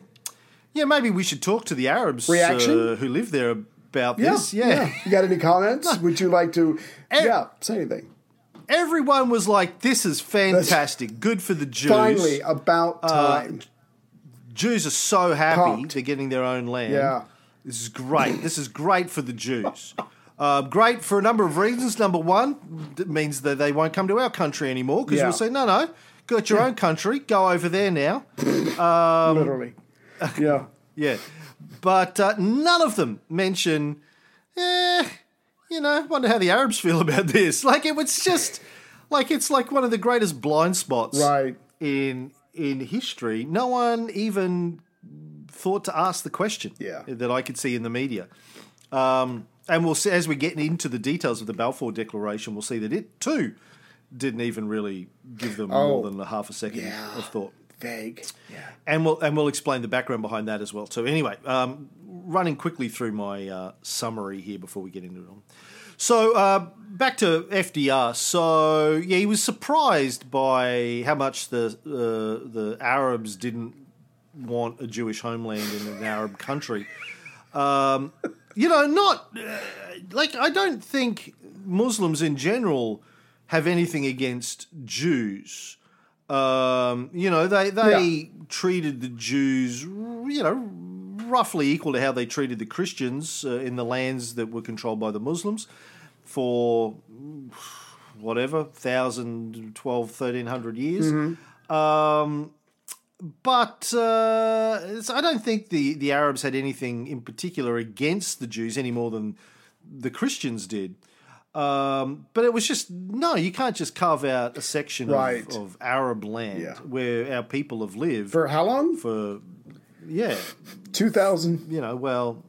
yeah, maybe we should talk to the Arabs uh, who live there about yeah, this. Yeah. You got any comments? Would you like to? Eh. yeah. Say anything. Everyone was like, this is fantastic. Good for the Jews. Finally, about Uh, time. Jews are so happy Pumped. they're getting their own land. Yeah. This is great. this is great for the Jews. Uh, great for a number of reasons. Number one, it means that they won't come to our country anymore because Yeah. we'll say, no, no, got your own country. Go over there now. Literally. Yeah. Yeah. But uh, none of them mention, eh, you know, wonder how the Arabs feel about this. Like it was just like it's like one of the greatest blind spots Right. in in history. No one even thought to ask the question Yeah. that I could see in the media. Um, and we'll see as we get into the details of the Balfour Declaration, we'll see that it too didn't even really give them Oh. more than a half a second Yeah. of thought Vague. Yeah. and we'll and we'll explain the background behind that as well. So anyway, um, running quickly through my uh, summary here before we get into it. All. So uh, back to FDR. So yeah, he was surprised by how much the uh, the Arabs didn't want a Jewish homeland in an Arab country. Um, you know, not uh, like I don't think Muslims in general have anything against Jews. Um, you know, they they Yeah. treated the Jews, you know, roughly equal to how they treated the Christians uh, in the lands that were controlled by the Muslims for whatever 1000 12 1300 years Mm-hmm. um, but uh, I don't think the, the Arabs had anything in particular against the Jews any more than the Christians did. Um, but it was just no, you can't just carve out a section Right. of, of Arab land Yeah. where our people have lived For how long? for yeah, 2000. you know, well,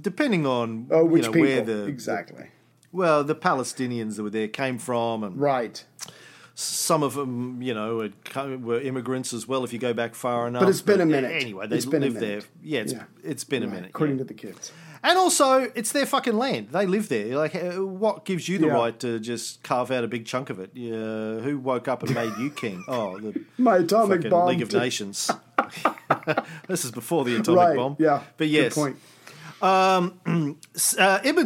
depending on Oh, which you know, people? where the exactly. well the Palestinians that were there came from, and Right. some of them, you know, had come, were immigrants as well. If you go back far enough, But it's been a minute. Anyway, they It's been a lived there. Yeah, it's Yeah. it's been a minute. According yeah. to the kids. And also, it's their fucking land. They live there. Like, uh, what gives you the Yeah. right to just carve out a big chunk of it? Yeah, who woke up and made you king? Oh, the My atomic bomb. League of Nations. this is before the atomic Right. bomb. Yeah. but Good yes, point. uh, Ibn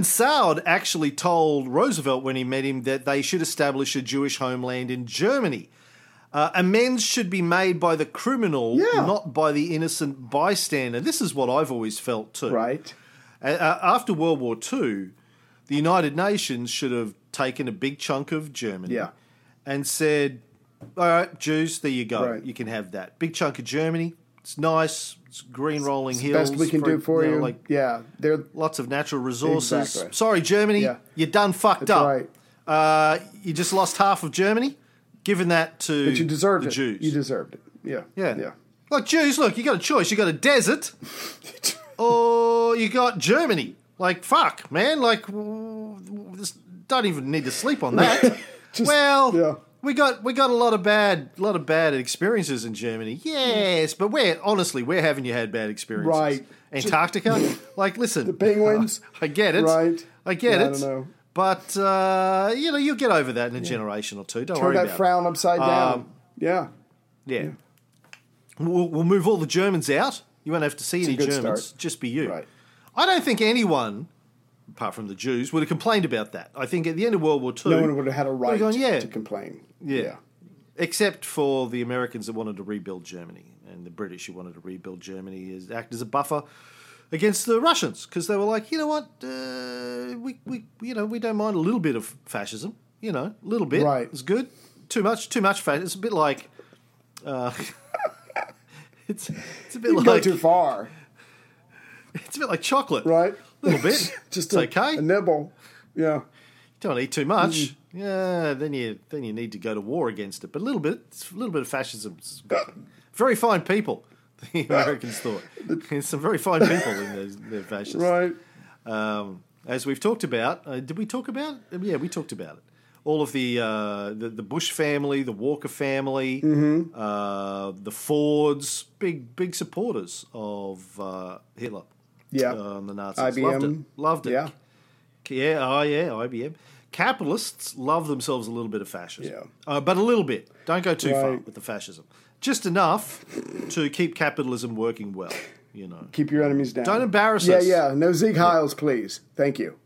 Saud actually told Roosevelt when he met him that they should establish a Jewish homeland in Germany. Uh, amends should be made by the criminal, Yeah. not by the innocent bystander. This is what I've always felt too. Right. Uh, after World War II, the United Nations should have taken a big chunk of Germany Yeah. and said, all right, Jews, there you go. Right. You can have that. Big chunk of Germany. It's nice. It's green rolling It's hills. the best we can do for know, you. Like yeah. There are lots of natural resources. Exactly. Sorry, Germany, Yeah. you're done fucked That's up. right. Uh, you just lost half of Germany. Given that to but you deserved the it. Jews. You deserved it. Yeah. yeah. Yeah. Look, Jews, look, you got a choice. You got a desert, or you got Germany. Like fuck, man. Like, don't even need to sleep on that. well, yeah. we got we got a lot of bad, lot of bad experiences in Germany. Yes, but where honestly, where haven't you had bad experiences? Right. Antarctica. like, listen, the penguins? I get it. Right. I get Yeah, I it. don't know. But uh, you know, you'll get over that in a generation or two. Don't Turn worry that about frown upside down. Um, yeah. Yeah. We'll, we'll move all the Germans out. You won't have to see any Germans. start. Just be you. Right. I don't think anyone, apart from the Jews, would have complained about that. I think at the end of World War II, No one would have had a right yeah. to complain. Yeah. except for the Americans that wanted to rebuild Germany and the British who wanted to rebuild Germany as act as a buffer against the Russians because they were like, you know what, uh, we, we you know we don't mind a little bit of fascism, you know, a little bit, Right. It's good. Too much, too much fascism. It's a bit like, uh, it's it's a bit You go like too far, it's a bit like chocolate, right? A little bit, Just a, okay. a nibble. Yeah. don't eat too much. Mm. Yeah, then you then you need to go to war against it. But a little bit, a little bit of fascism. Very fine people. The Americans thought there's some very fine people in those their fascists. Right. Um, as we've talked about, uh, did we talk about? it? Yeah, we talked about it. All of the uh, the, the Bush family, the Walker family, Mm-hmm. uh, the Fords, big big supporters of uh, Hitler. Yeah. uh, and the Nazis loved it. Loved it. Yeah. Yeah, oh yeah, IBM. Capitalists love themselves a little bit of fascism. Yeah. Uh, but a little bit. Don't go too far with the fascism. Just enough to keep capitalism working well, you know. Keep your enemies down. Don't embarrass yeah, us. Yeah, yeah, No Sieg Heils, please. Thank you.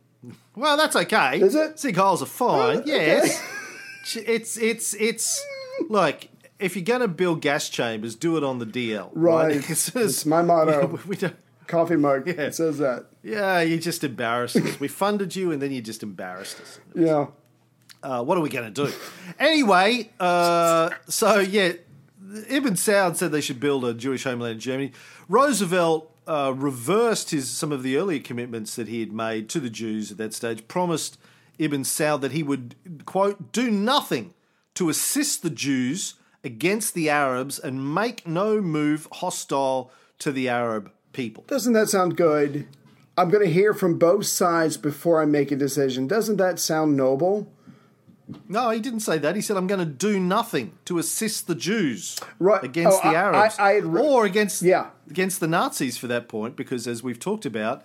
Well, that's okay. Is it? Sieg Heils are fine, Oh, yes. It's, it's, it's, like if you're going to build gas chambers, do it on the DL. Right. As- It's my motto. we don't, Coffee mug. Yeah. It says that. yeah, you just embarrassed us. We funded you and then you just embarrassed us. Yeah. Uh, what are we going to do? Anyway, uh, so yeah, Ibn Saud said they should build a Jewish homeland in Germany. Roosevelt uh, reversed his some of the earlier commitments that he had made to the Jews at that stage. Promised Ibn Saud that he would quote do nothing to assist the Jews against the Arabs and make no move hostile to the Arab people. Doesn't that sound good? I'm going to hear from both sides before I make a decision. Doesn't that sound noble? No, he didn't say that. He said, "I'm going to do nothing to assist the Jews Right. against Oh, the Arabs, I- I had re- or against Yeah. against the Nazis for that point." Because as we've talked about,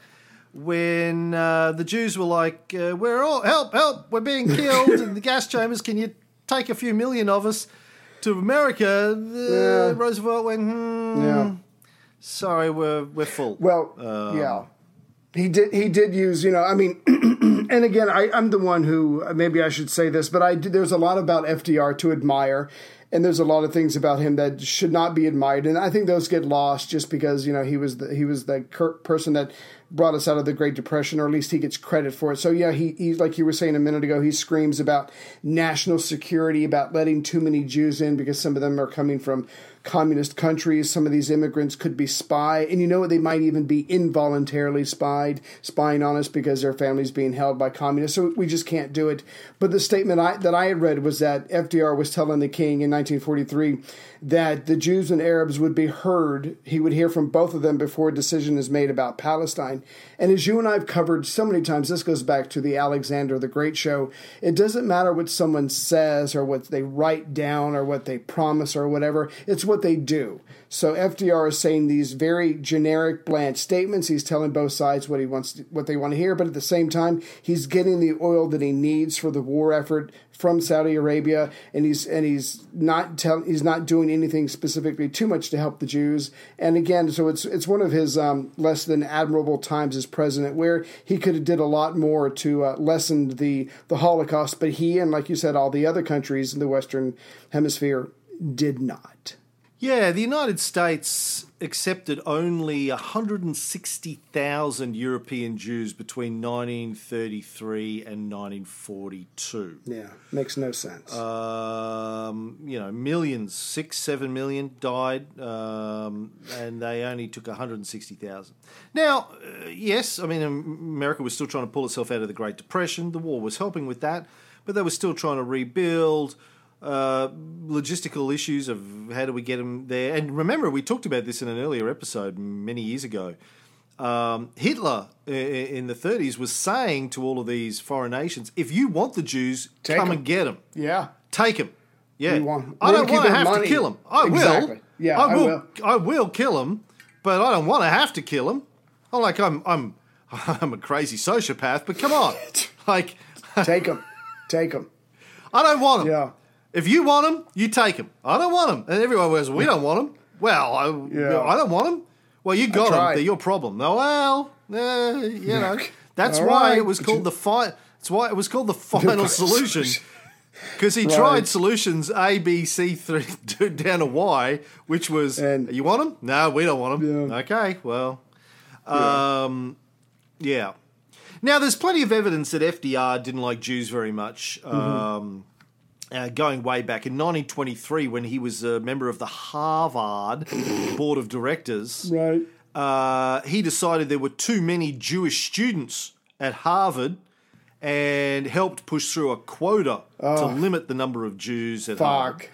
when uh, the Jews were like, uh, "We're all help, help, we're being killed in the gas chambers. Can you take a few million of us to America?" Uh, Yeah. Roosevelt went, hmm, Yeah. "Sorry, we're we're full." Well, Um, yeah. He did. He did use. You know. I mean, and again, I, I'm the one who maybe I should say this, but I there's a lot about FDR to admire, and there's a lot of things about him that should not be admired, and I think those get lost just because you know he was the, he was the person that brought us out of the Great Depression, or at least he gets credit for it. So yeah, he, he like you were saying a minute ago, he screams about national security, about letting too many Jews in because some of them are coming from communist countries. Some of these immigrants could be spy, and you know what? They might even be involuntarily spied, spying on us because their family's being held by communists. So we just can't do it. But the statement I, that I had read was that FDR was telling the king in 1943 that the Jews and Arabs would be heard. He would hear from both of them before a decision is made about Palestine. And as you and I have covered so many times, this goes back to the Alexander the Great show. It doesn't matter what someone says or what they write down or what they promise or whatever, it's what they do. So FDR is saying these very generic, bland statements. He's telling both sides what he wants, to, what they want to hear, but at the same time, he's getting the oil that he needs for the war effort from Saudi Arabia, and he's and he's not tell, he's not doing anything specifically too much to help the Jews. And again, so it's it's one of his um, less than admirable times as president, where he could have did a lot more to uh, lessen the the Holocaust, but he and like you said, all the other countries in the Western Hemisphere did not. Yeah, the United States accepted only 160,000 European Jews between 1933 and 1942. Yeah, makes no sense. Um, you know, millions, six, seven million died, um, and they only took 160,000. Now, uh, yes, I mean, America was still trying to pull itself out of the Great Depression. The war was helping with that, but they were still trying to rebuild uh, logistical issues of how do we get them there. And remember, we talked about this in an earlier episode many years ago. Um, Hitler in the 30s was saying to all of these foreign nations, if you want the Jews, Take come 'em. and get them. yeah. Take them. Yeah. Want- I don't want to have money. to kill them. I Exactly. will. Yeah, I I will. will. I will kill them, but I don't want to have to kill them. I'm like I'm I'm I'm a crazy sociopath, but come on, like Take them. Take them. I don't want them. Yeah. If you want them, you take them. I don't want them. And everyone goes, we don't want them. Well, I, Yeah. I don't want them. Well, you got them. They're your problem. No, well, you know, that's All why right, it was called the fi- That's why it was called the final solution. Because he Right. tried solutions A, B, C, three down to Y, which was And- you want them? No, we don't want them. Yeah. Okay, well, um, yeah. Now, there's plenty of evidence that FDR didn't like Jews very much. Mm-hmm. Um, uh, going way back in 1923, when he was a member of the Harvard Board of Directors, Right. uh, he decided there were too many Jewish students at Harvard and helped push through a quota to limit the number of Jews at Harvard. Fuck.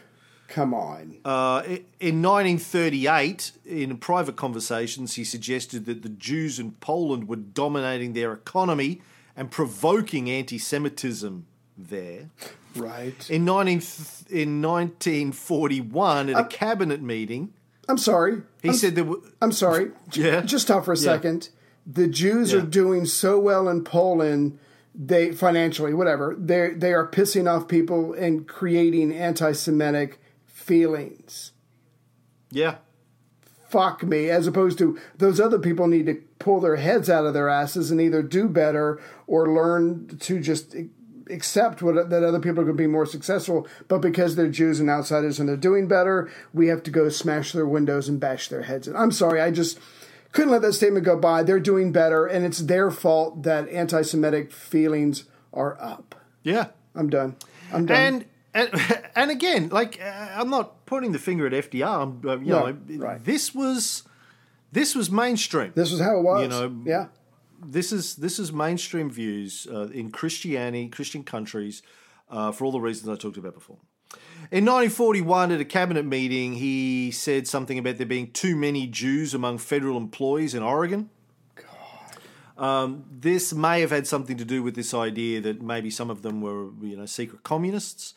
Come on. Uh, in 1938, in private conversations, he suggested that the Jews in Poland were dominating their economy and provoking anti Semitism there. Right. In, 19, in 1941, at a cabinet meeting, I'm sorry. he I'm, said there were. I'm sorry. Yeah. Just stop for a Yeah. second. The Jews Yeah. are doing so well in Poland, they financially, whatever. They they are pissing off people and creating anti-Semitic feelings. Yeah. Fuck me, as opposed to those other people need to pull their heads out of their asses and either do better or learn to just accept what that other people are going to be more successful. But because they're Jews and outsiders and they're doing better, we have to go smash their windows and bash their heads And I'm sorry, I just couldn't let that statement go by. They're doing better, and it's their fault that anti-Semitic feelings are up. Yeah. I'm done. I'm done. And and and again, like uh, I'm not pointing the finger at FDR. I'm, uh, you No, know, right. this was this was mainstream. this was how it was. you know, yeah. This is this is mainstream views uh, in Christianity, Christian countries, uh, for all the reasons I talked about before. In 1941, at a cabinet meeting, he said something about there being too many Jews among federal employees in Oregon. Um, this may have had something to do with this idea that maybe some of them were, you know, secret communists.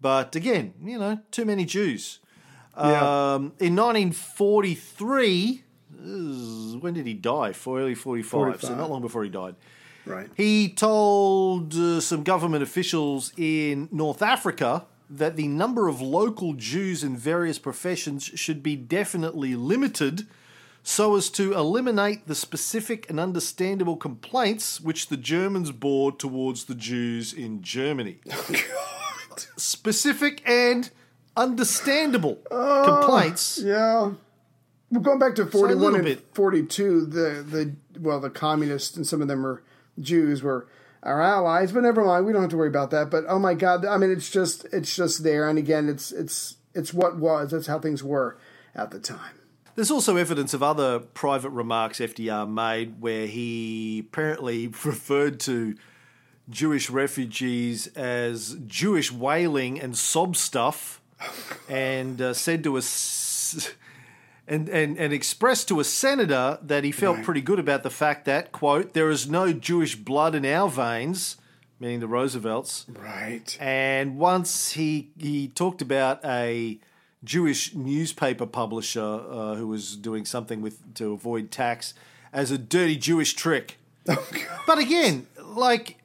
But again, you know, too many Jews. Yeah. Um, in 1943, uh, when did he die? For early 45, so not long before he died. Right. He told uh, some government officials in North Africa that the number of local Jews in various professions should be definitely limited so as to eliminate the specific and understandable complaints which the Germans bore towards the Jews in Germany. Specific and understandable complaints. Yeah. Well, going back to 41 little and 42, the, the well, the communists and some of them are Jews were our allies, but never mind. We don't have to worry about that. But oh my God, I mean, it's just it's just there. And again, it's it's it's what was. That's how things were at the time. There's also evidence of other private remarks FDR made where he apparently referred to Jewish refugees as Jewish wailing and sob stuff, and uh, said to us. And, and, and expressed to a senator that he felt pretty good about the fact that, quote, there is no Jewish blood in our veins, meaning the Roosevelts. Right. And once he he talked about a Jewish newspaper publisher uh, who was doing something with to avoid tax as a dirty Jewish trick. but again, like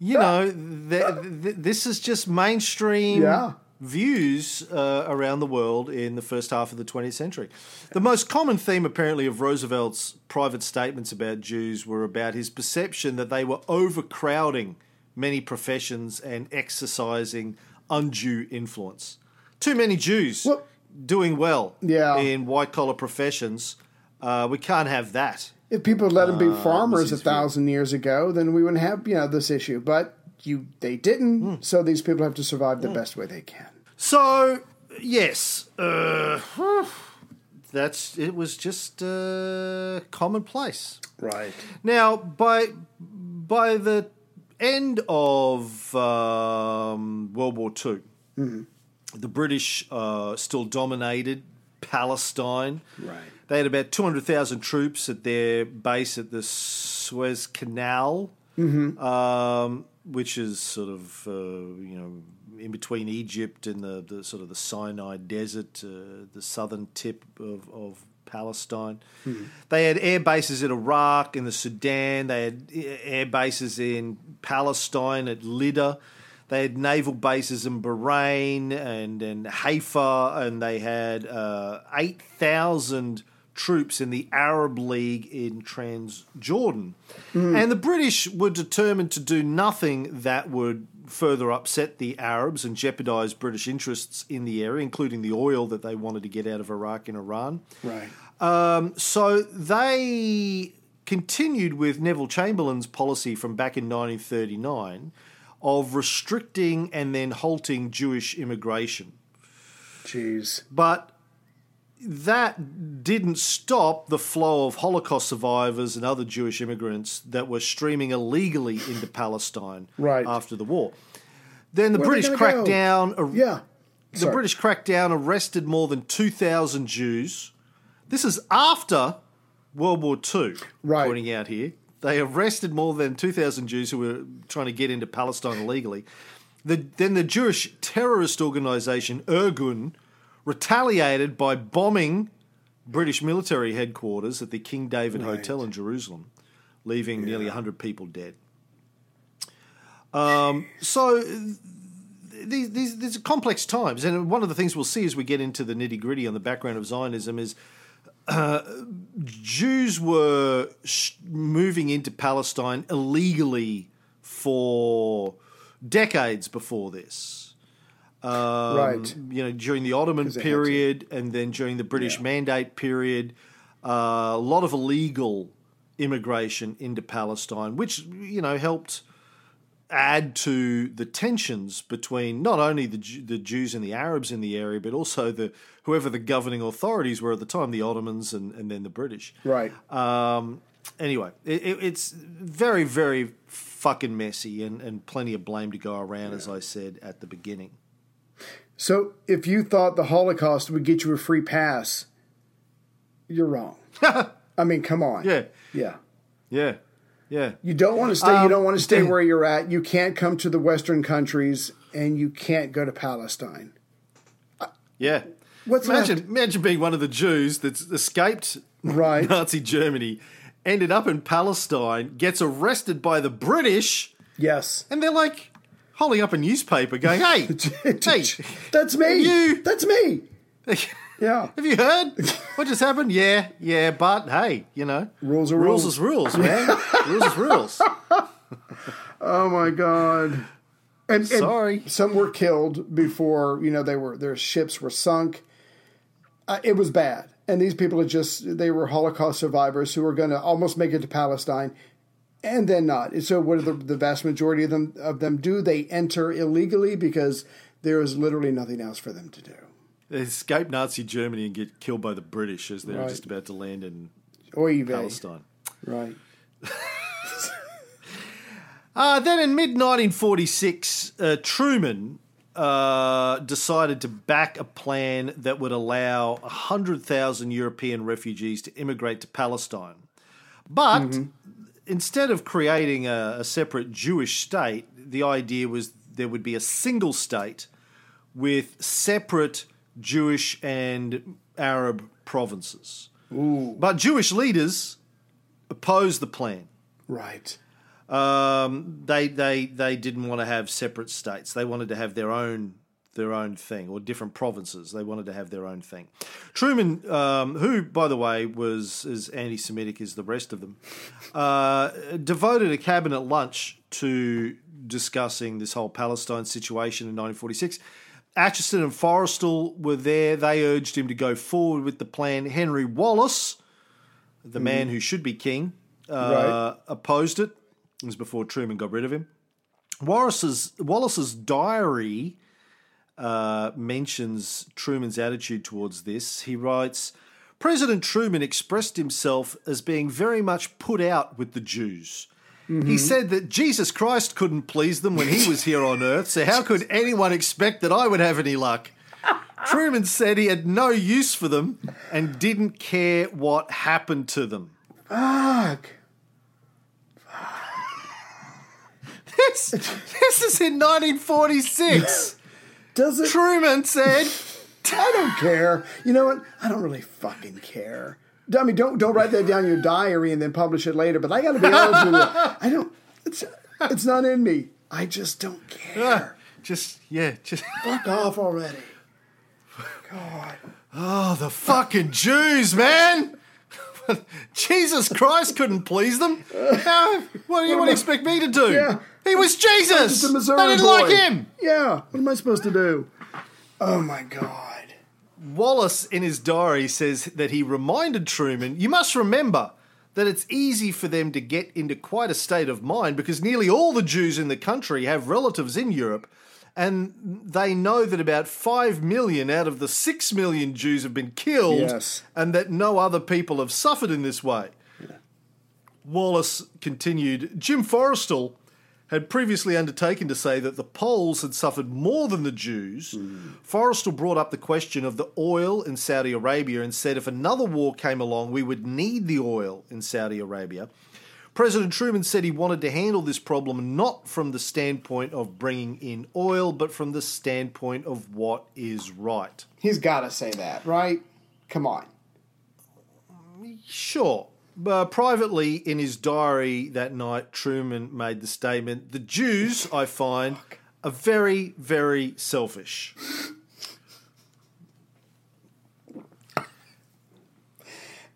you know, th- th- this is just mainstream Yeah. Views uh, around the world in the first half of the 20th century. The most common theme, apparently, of Roosevelt's private statements about Jews were about his perception that they were overcrowding many professions and exercising undue influence. Too many Jews Well- doing well Yeah. in white collar professions. Uh, we can't have that. If people had let them be Uh, farmers a is weird. thousand years ago, then we wouldn't have you know this issue. But you they didn't, Hmm. so these people have to survive the best way they can. So yes, uh, that's it. Was just uh, commonplace. Right. Now, by by the end of um, World War II, the British uh, still dominated Palestine. Right. They had about 200,000 troops at their base at the Suez Canal, um, which is sort of, uh, you know, in between Egypt and the, the sort of the Sinai Desert, uh, the southern tip of, of Palestine. They had air bases in Iraq, in the Sudan. They had air bases in Palestine at Lydda. They had naval bases in Bahrain and, and Haifa, and they had uh, 8,000 troops in the Arab League in Transjordan. And the British were determined to do nothing that would further upset the Arabs and jeopardize British interests in the area, including the oil that they wanted to get out of Iraq and Iran. Right. Um, so they continued with Neville Chamberlain's policy from back in 1939 of restricting and then halting Jewish immigration. Jeez. But that didn't stop the flow of Holocaust survivors and other Jewish immigrants that were streaming illegally into Palestine Right. after the war. Then the Where British cracked go? down. ar- Yeah. the Sorry. British cracked down, arrested more than 2,000 Jews. This is after World War II, Right. pointing out here. They arrested more than 2,000 Jews who were trying to get into Palestine illegally. The, then the Jewish terrorist organisation Irgun retaliated by bombing British military headquarters at the King David Hotel in Jerusalem, leaving nearly 100 people dead. Um, so these, these, these are complex times, and one of the things we'll see as we get into the nitty gritty on the background of Zionism is uh, Jews were sh- moving into Palestine illegally for decades before this. Um, Right. You know, during the Ottoman they had to. period, and then during the British Yeah. Mandate period, uh, a lot of illegal immigration into Palestine, which you know helped add to the tensions between not only the the Jews and the Arabs in the area, but also the whoever the governing authorities were at the time, the Ottomans and, and then the British. Right. Um, anyway, it, it, it's very very fucking messy and, and plenty of blame to go around, as I said at the beginning. So if you thought the Holocaust would get you a free pass, you're wrong. I mean, come on. Yeah, Yeah. yeah, yeah. You don't want to stay. you Um, don't want to stay where you're at. You can't come to the Western countries, and you can't go to Palestine. Yeah. What's imagine left? imagine being one of the Jews that's escaped Right. Nazi Germany, ended up in Palestine, gets arrested by the British, Yes. and they're like holding up a newspaper, going, "Hey, hey, That's me. You- That's me. Yeah. have you heard what just happened? Yeah, yeah, but hey, you know, Rules are rules rules. is rules, man. rules is rules." Oh my God. And, and Sorry. some were killed before you know they were their ships were sunk. Uh, it was bad, and these people are just they were Holocaust survivors who were going to almost make it to Palestine, and then not. So, what do the, the vast majority of them of them do? They enter illegally because there is literally nothing else for them to do. They escape Nazi Germany and get killed by the British as they're Right. just about to land in Oy. Palestine. Right. Uh, then in mid 1946, uh, Truman uh, decided to back a plan that would allow 100,000 European refugees to immigrate to Palestine. But instead of creating a, a separate Jewish state, the idea was there would be a single state with separate Jewish and Arab provinces. But Jewish leaders opposed the plan. Right. Um, they they they didn't want to have separate states. They wanted to have their own their own thing, or different provinces. They wanted to have their own thing. Truman, um, who by the way was as anti-Semitic as the rest of them, uh, devoted a cabinet lunch to discussing this whole Palestine situation in 1946. Acheson and Forrestal were there. They urged him to go forward with the plan. Henry Wallace, the man who should be king, uh, opposed it. It was before Truman got rid of him. Wallace's, Wallace's diary uh, mentions Truman's attitude towards this. He writes President Truman expressed himself as being very much put out with the Jews. He said that Jesus Christ couldn't please them when he was here on earth, so how could anyone expect that I would have any luck? Truman said he had no use for them and didn't care what happened to them. Fuck. This, this is in 1946. Does it? Truman said, I don't care. You know what? I don't really fucking care. I mean, don't don't write that down in your diary and then publish it later. But I got to be honest with you. I don't. It's it's not in me. I just don't ah, care. just, yeah, just, Fuck off already. God. oh, the fucking Jews, man. Jesus Christ couldn't please them. How- what do you want to expect me to do? Yeah. He was Jesus. Just a Missouri they didn't boy. like him. Yeah. What am I supposed to do? Oh my God. Wallace, in his diary, says that he reminded Truman, You must remember that it's easy for them to get into quite a state of mind because nearly all the Jews in the country have relatives in Europe, and they know that about 5 million out of the 6 million Jews have been killed, Yes. and that no other people have suffered in this way. Wallace continued Jim Forrestal had previously undertaken to say that the Poles had suffered more than the Jews. Forrestal brought up the question of the oil in Saudi Arabia and said if another war came along, we would need the oil in Saudi Arabia. President Truman said he wanted to handle this problem not from the standpoint of bringing in oil, but from the standpoint of what is right. He's got to say that, right? Come on. Sure. Uh, privately, in his diary that night, Truman made the statement The Jews, I find, are very, very selfish.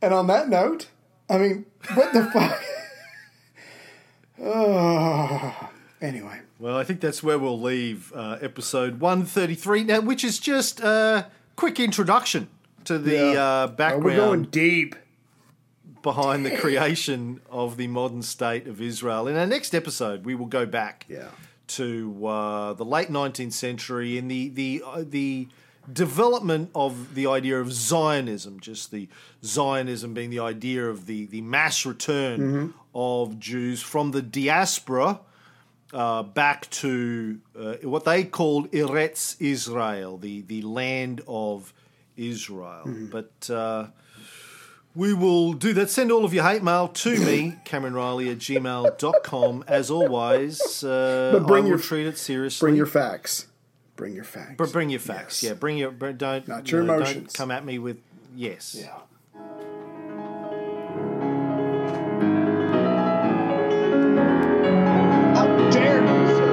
And on that note, I mean, what the fuck? oh. Anyway. Well, I think that's where we'll leave uh, episode 133 now, which is just a quick introduction to the Yeah. uh, Oh, background we're going deep. Behind the creation of the modern state of Israel. In our next episode, we will go back Yeah. to uh, the late 19th century and the the uh, the development of the idea of Zionism, just the Zionism being the idea of the the mass return of Jews from the diaspora. Uh, back to uh, what they called Eretz Israel, the, the land of Israel. But uh, we will do that. Send all of your hate mail to me, Cameron Reilly at gmail.com. As always, uh, But bring I will your- treat it seriously. Bring your facts. Bring your facts. But bring your facts. Yes. Yeah, bring your. bring- Don't, Not you your know, emotions. Don't come at me with yes. Yeah. How dare you, sir?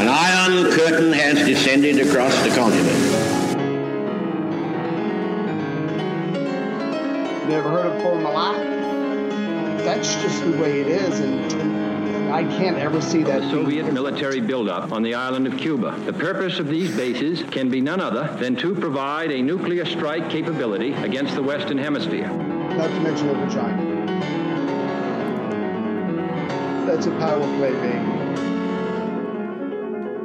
An iron curtain has descended across the continent. Never heard of Paul Malak? That's just the way it is. And, I can't ever see that. Soviet military buildup on the island of Cuba. The purpose of these bases can be none other than to provide a nuclear strike capability against the Western Hemisphere. Not to mention a vagina. That's a power play, baby.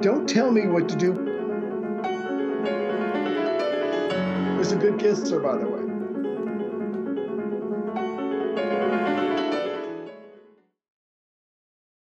Don't tell me what to do. Was a good kisser, by the way.